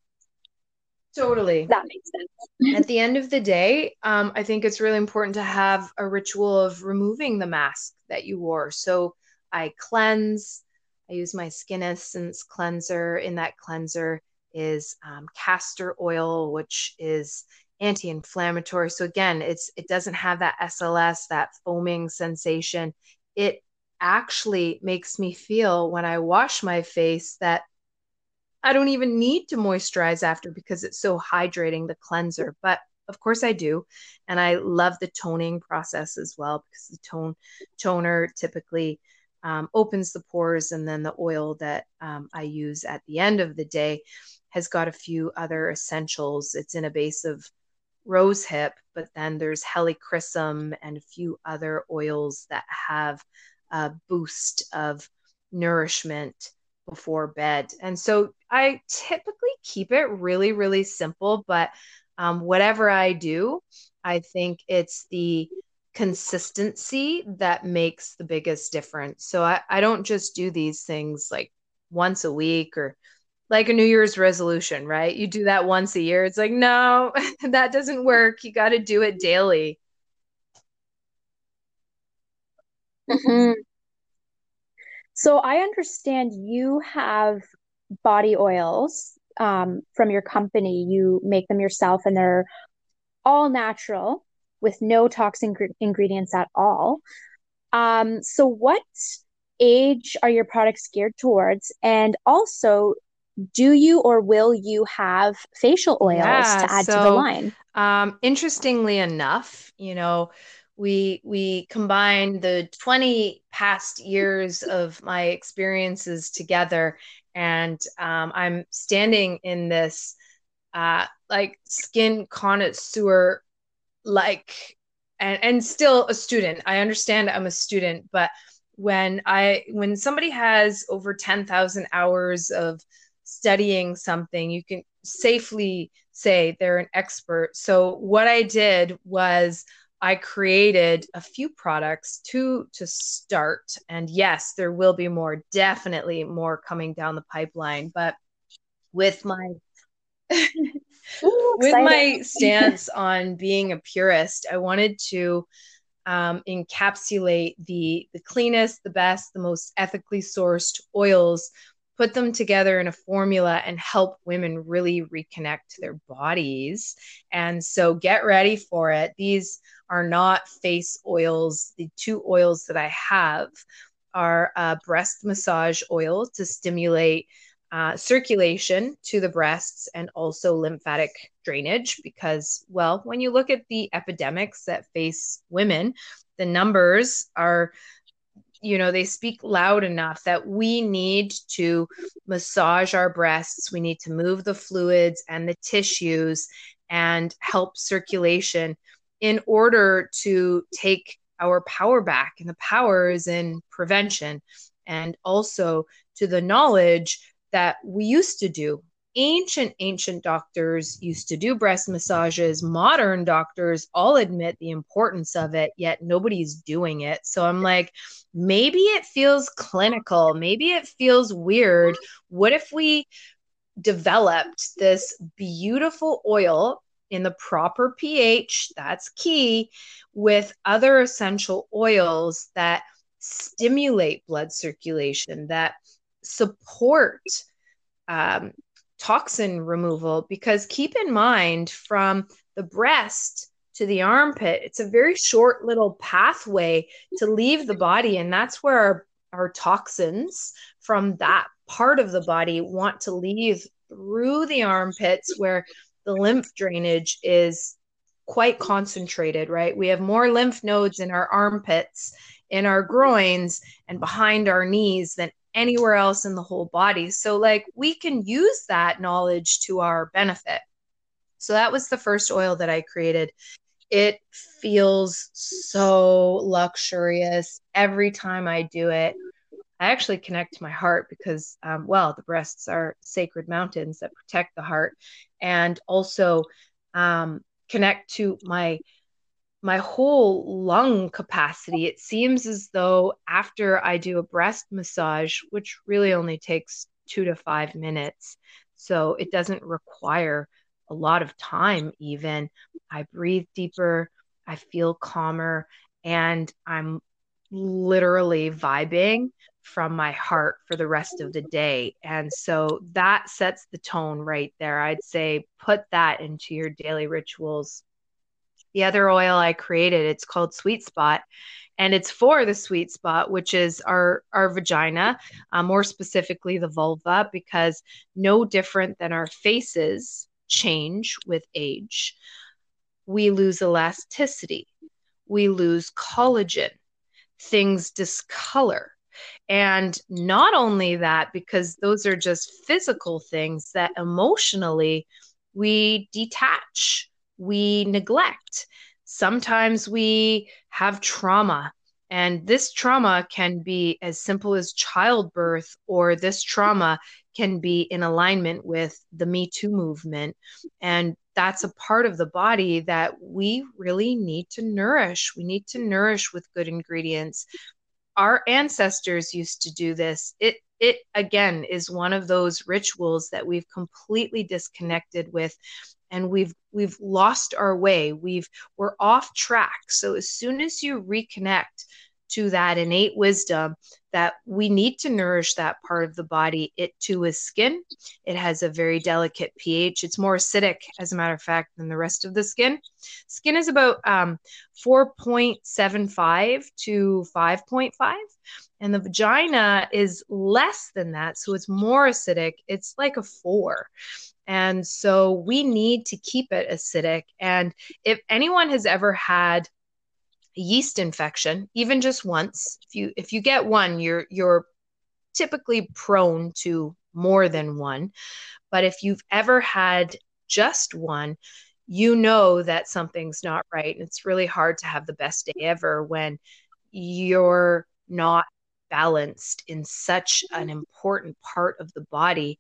Totally. That makes sense. At the end of the day, um, I think it's really important to have a ritual of removing the mask that you wore. So I cleanse. I use my Skin Essence cleanser. In that cleanser is um, castor oil, which is anti-inflammatory. So again, it's it doesn't have that SLS, that foaming sensation. It actually makes me feel when I wash my face that I don't even need to moisturize after because it's so hydrating, the cleanser. But of course I do. And I love the toning process as well because the tone toner typically um, opens the pores. And then the oil that um, I use at the end of the day has got a few other essentials. It's in a base of rose hip, but then there's helichrysum and a few other oils that have a boost of nourishment before bed. And so I typically keep it really, really simple, but um, whatever I do, I think it's the consistency that makes the biggest difference. So I, I don't just do these things like once a week or like a New Year's resolution, right? You do that once a year. It's like, no, [laughs] that doesn't work. You got to do it daily. Mm-hmm. So I understand you have body oils um, from your company. You make them yourself, and they're all natural with no toxic ingredients at all. Um, so, what age are your products geared towards? And also, do you or will you have facial oils yeah, to add so, to the line? Um, interestingly enough, you know, we we combined the 20 past years of my experiences together and um, i'm standing in this uh, like skin connoisseur, like, and, and still a student. I understand I'm a student, but when I when somebody has over 10,000 hours of studying something, you can safely say they're an expert. So what I did was I created a few products to to start. And yes there will be more definitely more coming down the pipeline. But with my [laughs] Ooh, with my stance on being a purist I wanted to um, encapsulate the the cleanest the best the most ethically sourced oils put them together in a formula and help women really reconnect to their bodies. And so get ready for it. These are not face oils. The two oils that I have are uh, breast massage oil to stimulate uh, circulation to the breasts and also lymphatic drainage. Because, well, when you look at the epidemics that face women, the numbers are you know they speak loud enough that we need to massage our breasts we need to move the fluids and the tissues and help circulation in order to take our power back. And the power is in prevention and also to the knowledge that we used to do. Ancient, ancient doctors used to do breast massages. Modern doctors all admit the importance of it, yet nobody's doing it. So I'm like, maybe it feels clinical. Maybe it feels weird. What if we developed this beautiful oil in the proper pH, that's key, with other essential oils that stimulate blood circulation, that support um, toxin removal. Because keep in mind, from the breast to the armpit, it's a very short little pathway to leave the body. And that's where our, our toxins from that part of the body want to leave through the armpits, where the lymph drainage is quite concentrated, right? We have more lymph nodes in our armpits, in our groins, and behind our knees than anywhere else in the whole body. So, like, we can use that knowledge to our benefit. So, that was the first oil that I created. It feels so luxurious every time I do it. I actually connect to my heart because, um, well, the breasts are sacred mountains that protect the heart, and also um, connect to my my whole lung capacity. It seems as though after I do a breast massage, which really only takes two to five minutes, so it doesn't require a lot of time, even, I breathe deeper, I feel calmer, and I'm literally vibing from my heart for the rest of the day. And so that sets the tone right there. I'd say put that into your daily rituals. The other oil I created, it's called Sweet Spot, and it's for the sweet spot, which is our our vagina, uh, more specifically the vulva, because no different than our faces change with age. We lose elasticity, we lose collagen, things discolor and not only that, because those are just physical things that emotionally we detach, we neglect. Sometimes we have trauma, and this trauma can be as simple as childbirth, or this trauma can be in alignment with the Me Too movement. And that's a part of the body that we really need to nourish. We need to nourish with good ingredients. Our ancestors used to do this. It it again is one of those rituals that we've completely disconnected with and we've we've lost our way. We've we're off track. So as soon as you reconnect to that innate wisdom that we need to nourish that part of the body. It too is skin. It has a very delicate pH. It's more acidic, as a matter of fact, than the rest of the skin. Skin is about um, 4.75 to 5.5, and the vagina is less than that. So it's more acidic. It's like a four. And so we need to keep it acidic. And if anyone has ever had yeast infection even just once if you if you get one you're you're typically prone to more than one but if you've ever had just one, you know that something's not right. And it's really hard to have the best day ever when you're not balanced in such an important part of the body.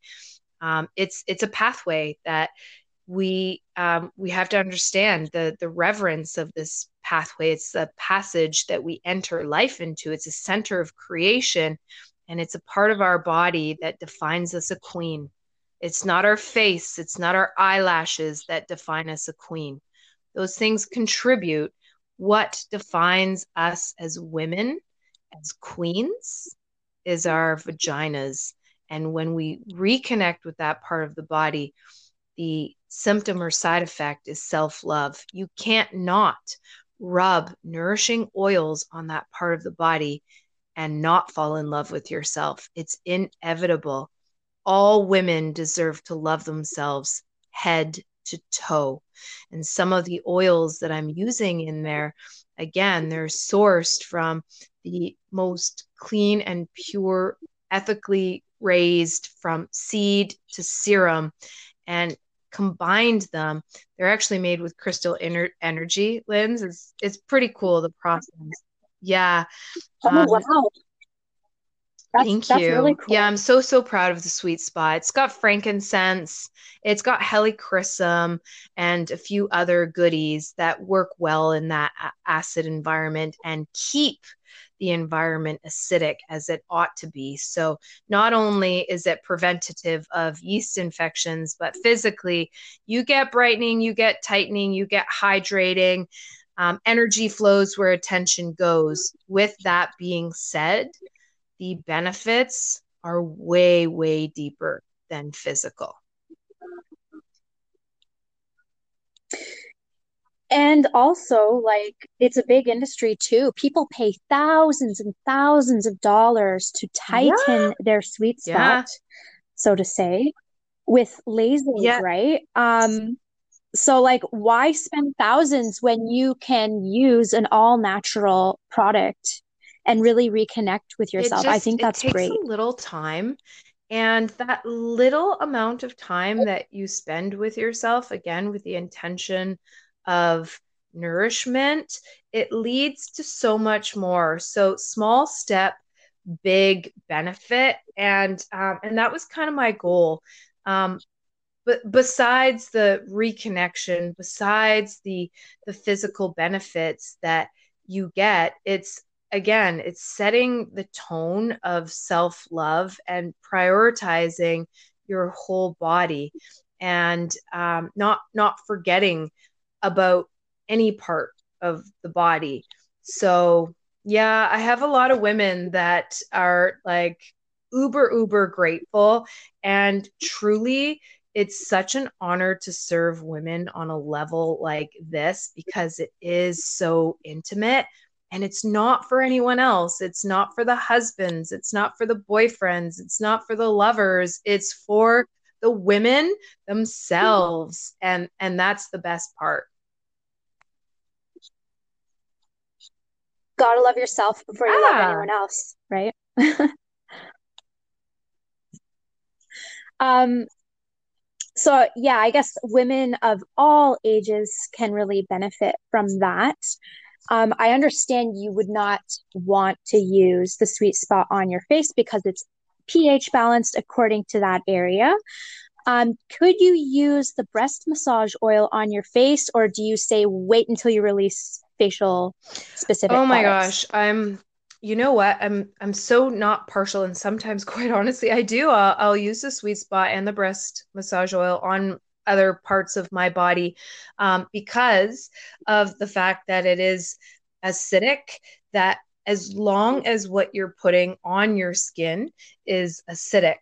Um, it's it's a pathway that we um, we have to understand the the reverence of this pathway. It's a passage that we enter life into. It's a center of creation, and it's a part of our body that defines us a queen. It's not our face, it's not our eyelashes that define us a queen. Those things contribute. What defines us as women, as queens, is our vaginas. And when we reconnect with that part of the body, the symptom or side effect is self love. You can't not rub nourishing oils on that part of the body and not fall in love with yourself. It's inevitable. All women deserve to love themselves head to toe. And some of the oils that I'm using in there, again, they're sourced from the most clean and pure, ethically raised from seed to serum. And combined them. They're actually made with crystal inner energy lens. It's it's pretty cool the process. Yeah. Oh um, wow. That's, thank you. Really cool. Yeah, I'm so so proud of the sweet spot. It's got frankincense, it's got helichrysum, and a few other goodies that work well in that acid environment and keep the environment acidic as it ought to be. So, not only is it preventative of yeast infections, but physically, you get brightening, you get tightening, you get hydrating. Um, energy flows where attention goes. With that being said, the benefits are way, way deeper than physical. And also, like, it's a big industry too. People pay thousands and thousands of dollars to tighten yeah. their sweet spot, yeah. so to say, with lasers, yeah. right? Um, so like why spend thousands when you can use an all natural product and really reconnect with yourself? Just, I think that's it takes great. A little time. And that little amount of time that you spend with yourself, again, with the intention of nourishment, it leads to so much more. So small step, big benefit, and um, and that was kind of my goal. Um, but besides the reconnection, besides the the physical benefits that you get, it's again, it's setting the tone of self love and prioritizing your whole body and um, not not forgetting about any part of the body. So, yeah, I have a lot of women that are like uber, uber grateful. And truly, it's such an honor to serve women on a level like this because it is so intimate and it's not for anyone else. It's not for the husbands. It's not for the boyfriends. It's not for the lovers. It's for the women themselves. And, and that's the best part. gotta love yourself before you ah. love anyone else, right? [laughs] um so yeah, I guess women of all ages can really benefit from that. Um, I understand you would not want to use the sweet spot on your face because it's pH balanced according to that area. Um, could you use the breast massage oil on your face, or do you say wait until you release facial specific. Oh my products. gosh, I'm. You know what? I'm I'm so not partial, and sometimes, [laughs] quite honestly, I do. I'll, I'll use the sweet spot and the breast massage oil on other parts of my body um, because of the fact that it is acidic. That as long as what you're putting on your skin is acidic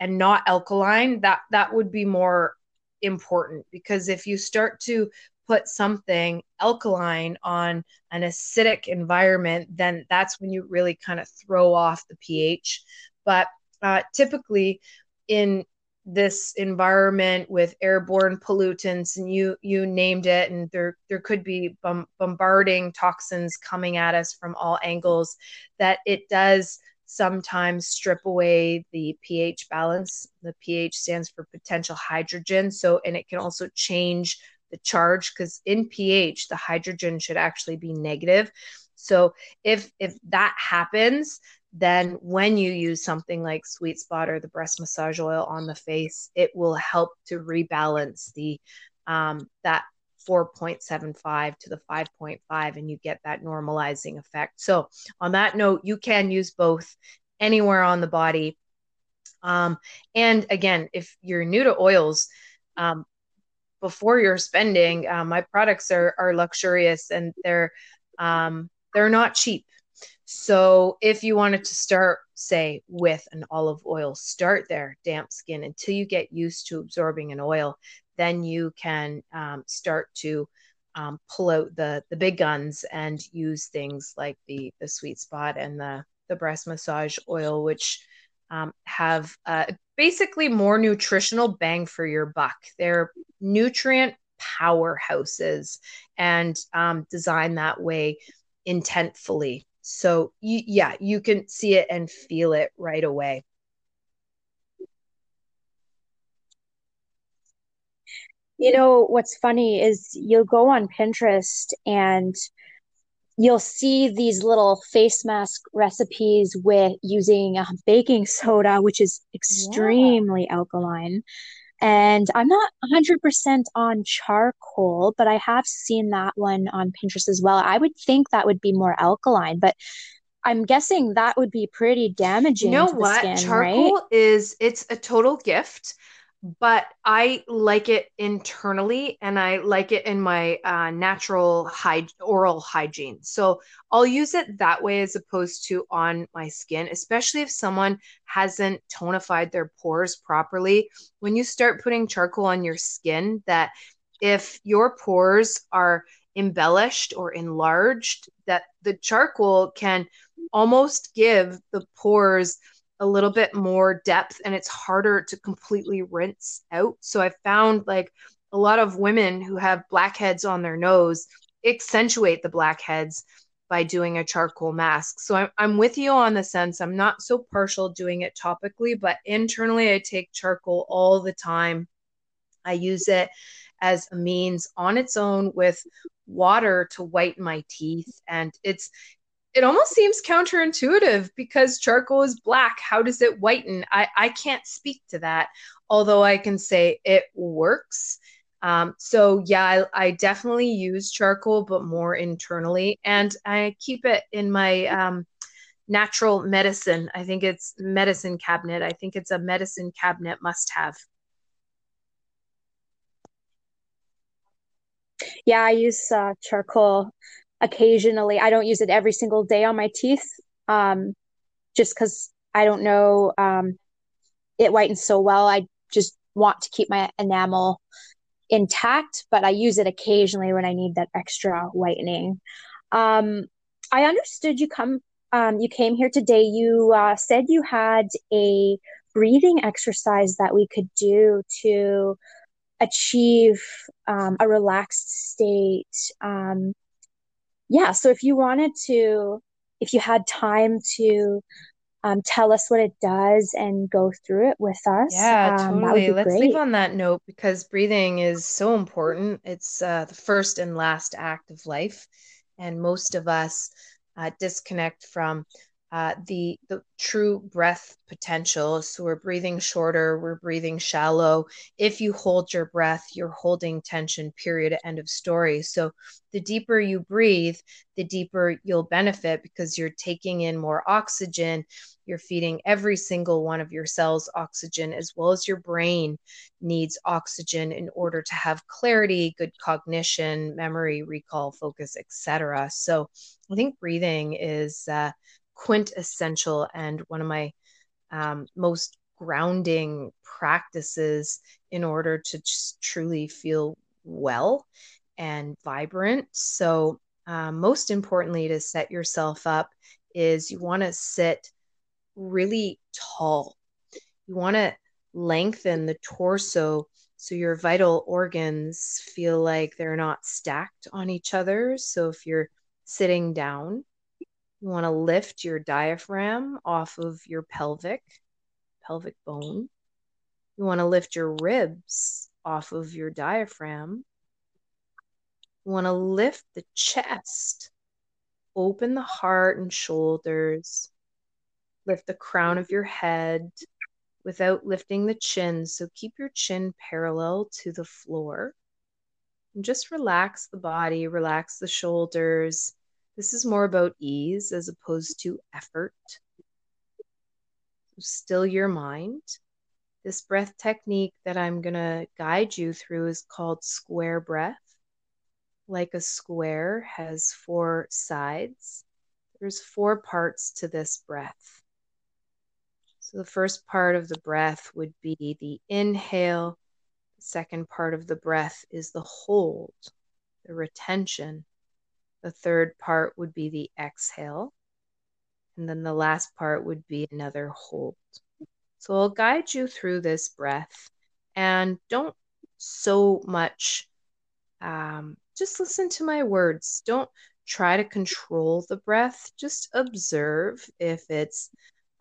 and not alkaline, that that would be more important because if you start to put something alkaline on an acidic environment, then that's when you really kind of throw off the pH. But uh, typically, in this environment with airborne pollutants and you you named it and there there could be bombarding toxins coming at us from all angles that it does sometimes strip away the pH balance. The pH stands for potential hydrogen. So, and it can also change the charge because in pH, the hydrogen should actually be negative. So, if if that happens, then when you use something like sweet spot or the breast massage oil on the face it will help to rebalance the um, that 4.75 to the 5.5 and you get that normalizing effect. So on that note you can use both anywhere on the body. Um, and again if you're new to oils um, before you're spending uh, my products are, are luxurious and they're um, they're not cheap so if you wanted to start, say, with an olive oil, start there, damp skin, until you get used to absorbing an oil. Then you can um, start to um, pull out the the big guns and use things like the the sweet spot and the the breast massage oil, which um, have uh, basically more nutritional bang for your buck. They're nutrient powerhouses and um, designed that way intentfully so you, yeah, you can see it and feel it right away. You know, what's funny is you'll go on Pinterest and you'll see these little face mask recipes with using baking soda, which is extremely yeah. alkaline. And I'm not 100% on charcoal, but I have seen that one on Pinterest as well. I would think that would be more alkaline, but I'm guessing that would be pretty damaging. You know what? Skin, charcoal right? is it's a total gift but I like it internally and I like it in my uh, natural hy- oral hygiene. So I'll use it that way as opposed to on my skin, especially if someone hasn't tonified their pores properly. When you start putting charcoal on your skin, that if your pores are embellished or enlarged, that the charcoal can almost give the pores a little bit more depth and it's harder to completely rinse out. So I found like a lot of women who have blackheads on their nose accentuate the blackheads by doing a charcoal mask. So I'm, I'm with you on the sense I'm not so partial doing it topically, but internally I take charcoal all the time. I use it as a means on its own with water to whiten my teeth and it's it almost seems counterintuitive because charcoal is black. How does it whiten? I, I can't speak to that, although I can say it works. Um, so yeah, I, I, definitely use charcoal, but more internally, and I keep it in my um, natural medicine. I think it's medicine cabinet. I think it's a medicine cabinet must have. Yeah, I use uh, charcoal occasionally. I don't use it every single day on my teeth, um, just because I don't know um, it whitens so well. I just want to keep my enamel intact, but I use it occasionally when I need that extra whitening. Um, I understood you come um, you came here today. You uh, said you had a breathing exercise that we could do to achieve um, a relaxed state. Um, yeah, so if you wanted to, if you had time to um, tell us what it does and go through it with us. Yeah, um, totally. Let's great. leave on that note because breathing is so important. It's uh, the first and last act of life. And most of us uh, disconnect from uh, the the true breath potential. So we're breathing shorter, we're breathing shallow. If you hold your breath, you're holding tension. Period. End of story. So the deeper you breathe, the deeper you'll benefit because you're taking in more oxygen. You're feeding every single one of your cells oxygen, as well as your brain needs oxygen in order to have clarity, good cognition, memory, recall, focus, etc. So I think breathing is. Uh, quintessential and one of my um, most grounding practices in order to truly feel well and vibrant. So, um, most importantly, to set yourself up is you want to sit really tall. You want to lengthen the torso so your vital organs feel like they're not stacked on each other. So, if you're sitting down, You want to lift your diaphragm off of your pelvic, pelvic bone. You want to lift your ribs off of your diaphragm. You want to lift the chest, open the heart and shoulders, lift the crown of your head without lifting the chin. So keep your chin parallel to the floor. And just relax the body, relax the shoulders. This is more about ease as opposed to effort. Still your mind. This breath technique that I'm going to guide you through is called square breath. Like a square has four sides, there's four parts to this breath. So the first part of the breath would be the inhale. The second part of the breath is the hold, the retention. The third part would be the exhale. And then the last part would be another hold. So I'll guide you through this breath and don't so much um, just listen to my words. Don't try to control the breath. Just observe if it's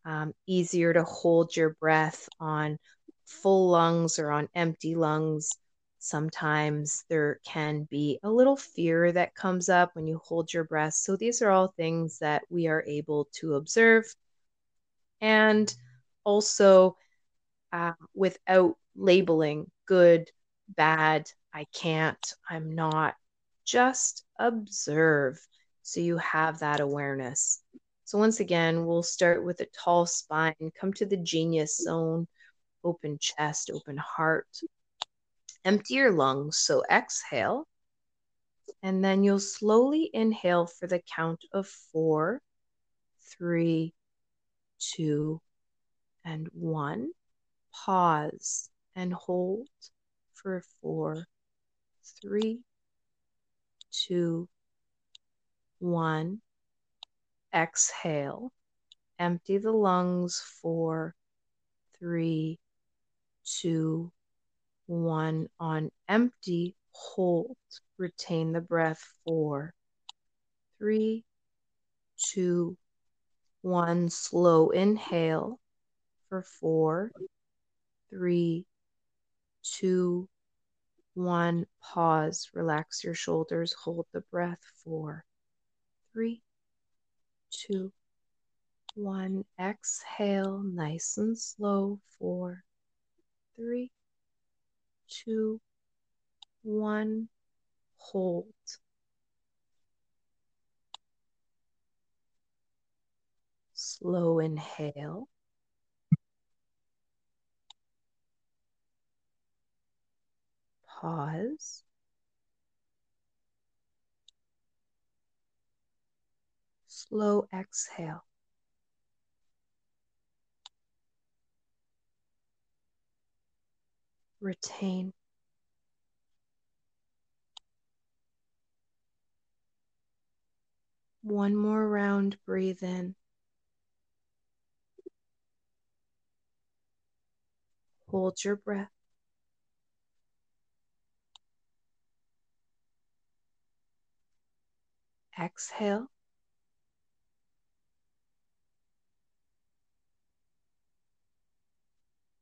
um, easier to hold your breath on full lungs or on empty lungs. Sometimes there can be a little fear that comes up when you hold your breath. So, these are all things that we are able to observe. And also uh, without labeling good, bad, I can't, I'm not. Just observe so you have that awareness. So, once again, we'll start with a tall spine, come to the genius zone, open chest, open heart. Empty your lungs. So, exhale. And then you'll slowly inhale for the count of four, three, two, and one. Pause and hold for four, three, two, one. Exhale. Empty the lungs. Four, three, two, one. On empty, hold. Retain the breath. Four, three, two, one. Slow inhale for four, three, two, one. Pause. Relax your shoulders. Hold the breath. Four, three, two, one. Exhale. Nice and slow. Four, three, two, one. Hold. Slow inhale. pause. Slow exhale. Retain. One more round, breathe in. Hold your breath. Exhale.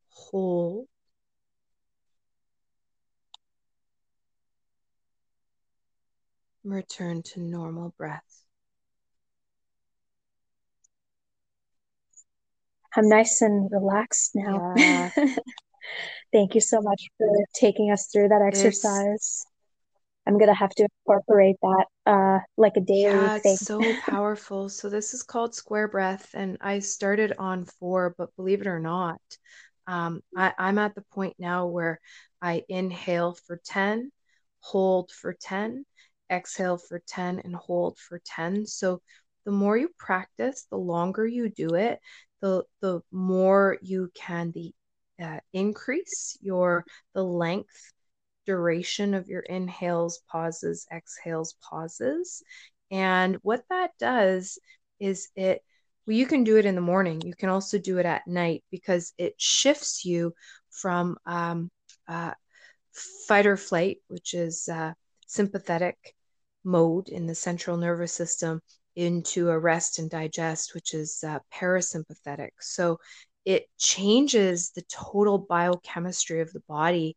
Hold. Return to normal breath. I'm nice and relaxed now. Yeah. [laughs] Thank you so much for taking us through that exercise. It's, I'm gonna have to incorporate that uh like a daily yeah, thing. it's so [laughs] powerful. So this is called square breath, and I started on four, but believe it or not, um, I, I'm at the point now where I inhale for 10, hold for 10, exhale for 10, and hold for 10. So the more you practice, the longer you do it, the the more you can the uh, increase your the length duration of your inhales, pauses, exhales, pauses. And what that does is it, well, you can do it in the morning. You can also do it at night because it shifts you from um, uh, fight or flight, which is uh, sympathetic mode in the central nervous system, into a rest and digest, which is uh, parasympathetic. So it changes the total biochemistry of the body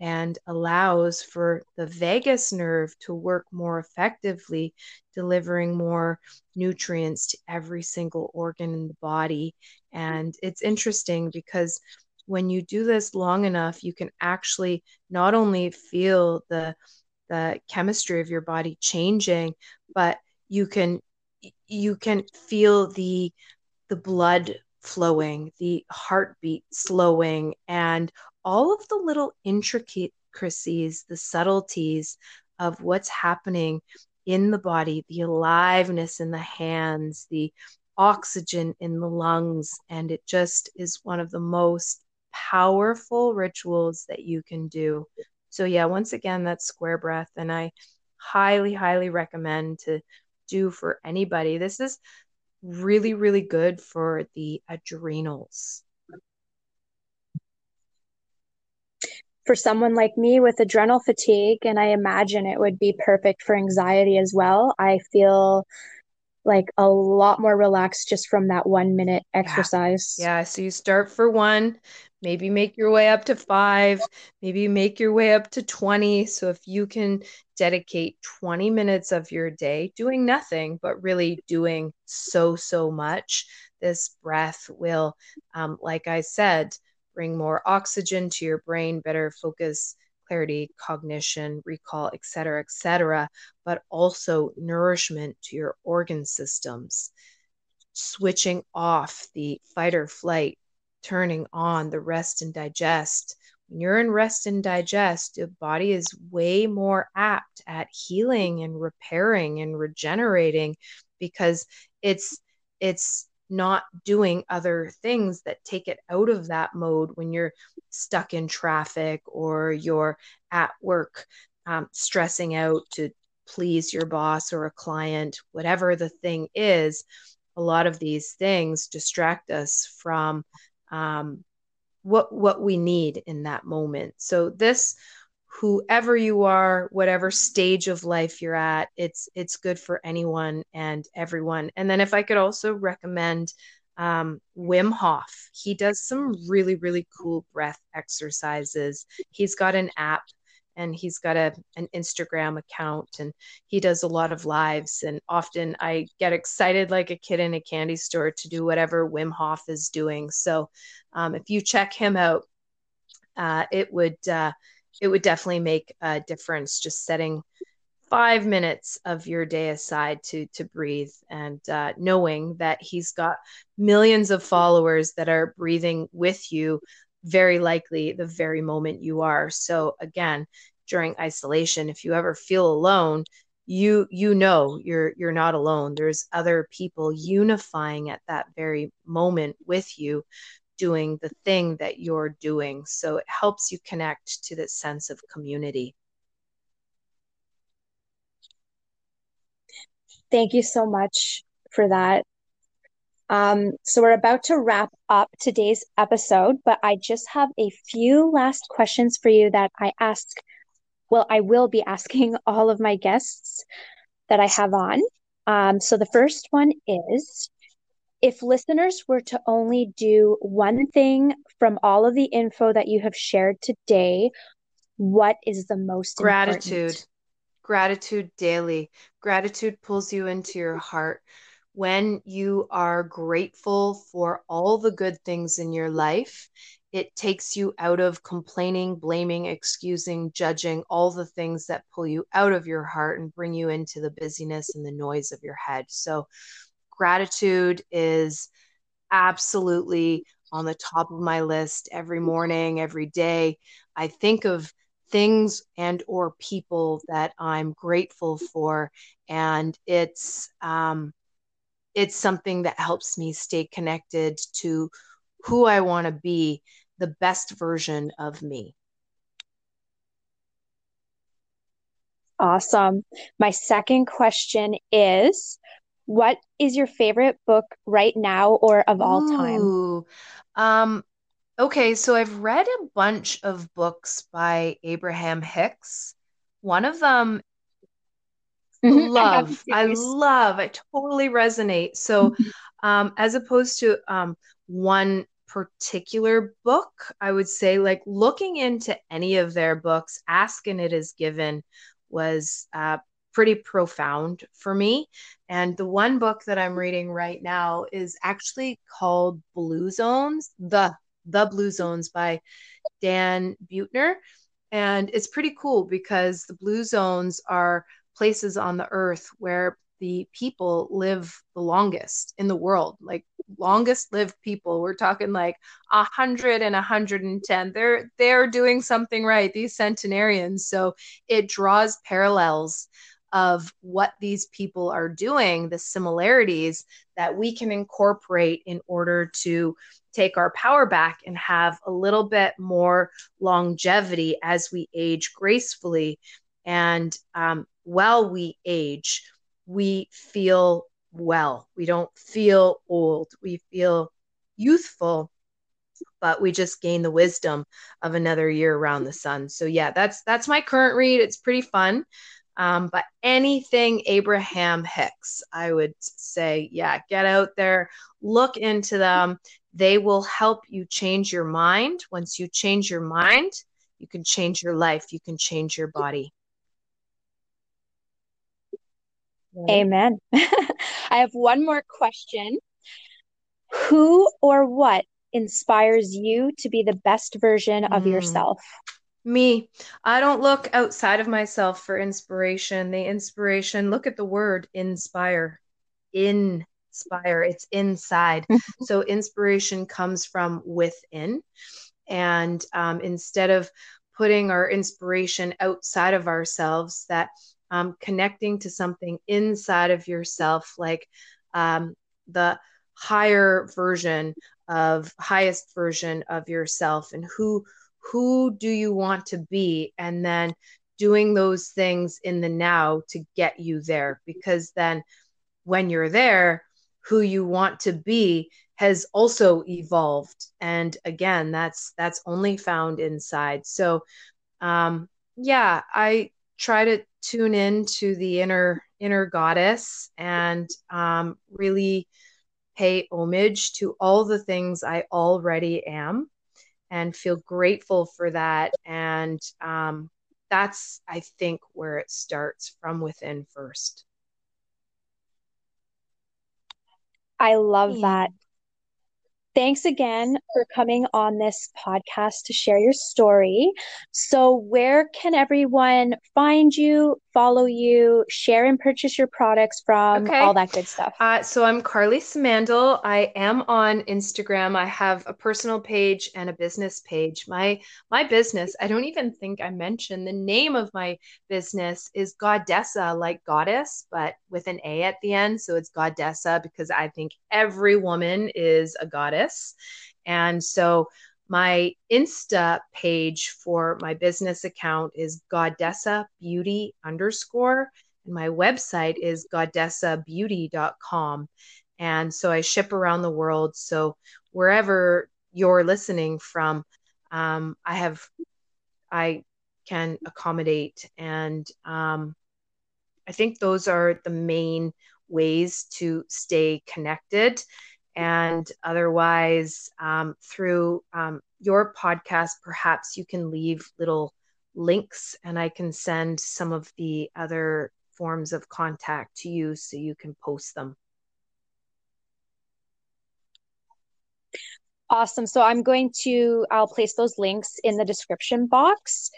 and allows for the vagus nerve to work more effectively, delivering more nutrients to every single organ in the body. And it's interesting because when you do this long enough, you can actually not only feel the the chemistry of your body changing, but you can you can feel the the blood flowing, the heartbeat slowing, and all of the little intricacies, the subtleties of what's happening in the body, the aliveness in the hands, the oxygen in the lungs. And it just is one of the most powerful rituals that you can do. So, yeah, once again, that's square breath. And I highly, highly recommend to do for anybody. This is really, really good for the adrenals. For someone like me with adrenal fatigue, and I imagine it would be perfect for anxiety as well, I feel like a lot more relaxed just from that one minute exercise. Yeah. yeah. So you start for one, maybe make your way up to five, maybe make your way up to 20. So if you can dedicate 20 minutes of your day doing nothing, but really doing so, so much, this breath will, um, like I said, bring more oxygen to your brain, better focus clarity, cognition, recall, etc., etc., but also nourishment to your organ systems, switching off the fight or flight, turning on the rest and digest. When you're in rest and digest, your body is way more apt at healing and repairing and regenerating because it's it's not doing other things that take it out of that mode when you're stuck in traffic or you're at work um, stressing out to please your boss or a client, whatever the thing is. A lot of these things distract us from um, what what we need in that moment. So this whoever you are whatever stage of life you're at it's it's good for anyone and everyone. And then if i could also recommend um, wim hof. He does some really really cool breath exercises. He's got an app and he's got a an instagram account and he does a lot of lives. And often i get excited like a kid in a candy store to do whatever wim hof is doing. So um, if you check him out uh, it would uh, it would definitely make a difference just setting five minutes of your day aside to to breathe and uh, knowing that he's got millions of followers that are breathing with you very likely the very moment you are. So again during isolation if you ever feel alone you you know you're you're not alone. There's other people unifying at that very moment with you doing the thing that you're doing. So it helps you connect to this sense of community. Thank you so much for that. Um, so we're about to wrap up today's episode, but I just have a few last questions for you that I ask. Well, I will be asking [laughs] all of my guests that I have on. Um, so the first one is if listeners were to only do one thing from all of the info that you have shared today, what is the most gratitude? Important? Gratitude daily. Gratitude pulls you into your heart. When you are grateful for all the good things in your life, it takes you out of complaining, blaming, excusing, judging, all the things that pull you out of your heart and bring you into the busyness and the noise of your head. So, gratitude is absolutely on the top of my list every morning every day. I think of things and or people that i'm grateful for and it's um, it's something that helps me stay connected to who i want to be the best version of me. Awesome. My second question is what is your favorite book right now or of all Ooh, time? Um, okay, so I've read a bunch of books by Abraham Hicks. One of them Mm-hmm. Love. I, I, love. I totally resonate. So, mm-hmm. um, as opposed to um, one particular book, I would say like looking into any of their books, Ask and It Is Given was uh, pretty profound for me. And the one book that I'm reading right now is actually called Blue Zones, the the Blue Zones by Dan Buettner. And it's pretty cool because the blue zones are places on the earth where the people live the longest in the world, like longest lived people. We're talking like a hundred and a hundred and ten. They're they're doing something right, these centenarians. So it draws parallels of what these people are doing, the similarities that we can incorporate in order to take our power back and have a little bit more longevity as we age gracefully. And um, while we age, we feel well. We don't feel old. We feel youthful, but we just gain the wisdom of another year around the sun. So yeah, that's that's my current read. It's pretty fun. Um, but anything Abraham Hicks, I would say, yeah, get out there, look into them. They will help you change your mind. Once you change your mind, you can change your life, you can change your body. Amen. [laughs] I have one more question. Who or what inspires you to be the best version of mm. yourself? Me. I don't look outside of myself for inspiration. The inspiration, look at the word inspire. Inspire. It's inside. so inspiration comes from within. And um, instead of putting our inspiration outside of ourselves, that um, connecting to something inside of yourself, like um, the higher version of highest version of yourself and who who do you want to be? And then doing those things in the now to get you there because then when you're there who you want to be has also evolved. And again that's that's only found inside. So um yeah i try to tune in to the inner inner goddess and um, really pay homage to all the things I already am and feel grateful for that. And um, that's, I think, where it starts from within first. I love that. Thanks again for coming on this podcast to share your story. So, where can everyone find you, follow you, share and purchase your products from, okay. all that good stuff? Uh, so, I'm Carly Simandl. I am on Instagram. I have a personal page and a business page. My my business, I don't even think I mentioned the name of my business is Goddessa, like goddess, but with an A at the end. So, it's Goddessa because I think every woman is a goddess. And so my Insta page for my business account is Goddessa Beauty underscore. And my website is goddessabeauty.com. And so I ship around the world. So wherever you're listening from, um, I have, I can accommodate. And um, I think those are the main ways to stay connected and otherwise, um, through um, your podcast, perhaps you can leave little links and I can send some of the other forms of contact to you so you can post them. Awesome. So I'm going to, I'll place those links in the description box.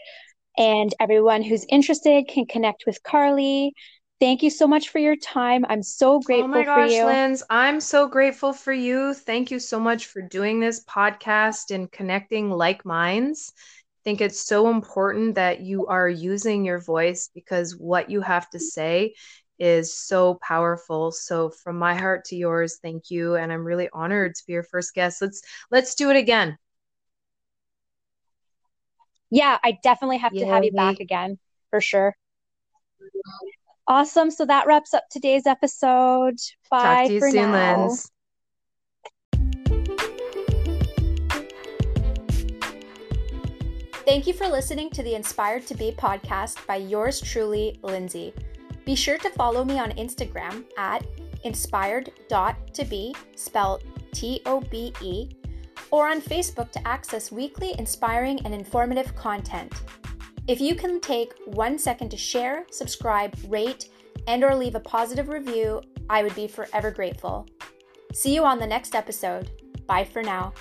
And everyone who's interested can connect with Carly Thank you so much for your time. I'm so oh grateful for you. oh my gosh, Linz, I'm so grateful for you. Thank you so much for doing this podcast and connecting like minds. I think it's so important that you are using your voice because what you have to say is so powerful. So from my heart to yours, thank you and I'm really honored to be your first guest. Let's let's do it again. Yeah, I definitely have to have you back again for sure. Awesome. So that wraps up today's episode. Bye Talk to you for soon, now. Linz. Thank you for listening to the Inspired to Be podcast by yours truly, Lindsay. Be sure to follow me on Instagram at inspired.tobe, spelled T O B E, or on Facebook to access weekly inspiring and informative content. If you can take one second to share, subscribe, rate, and or leave a positive review, I would be forever grateful. See you on the next episode. Bye for now.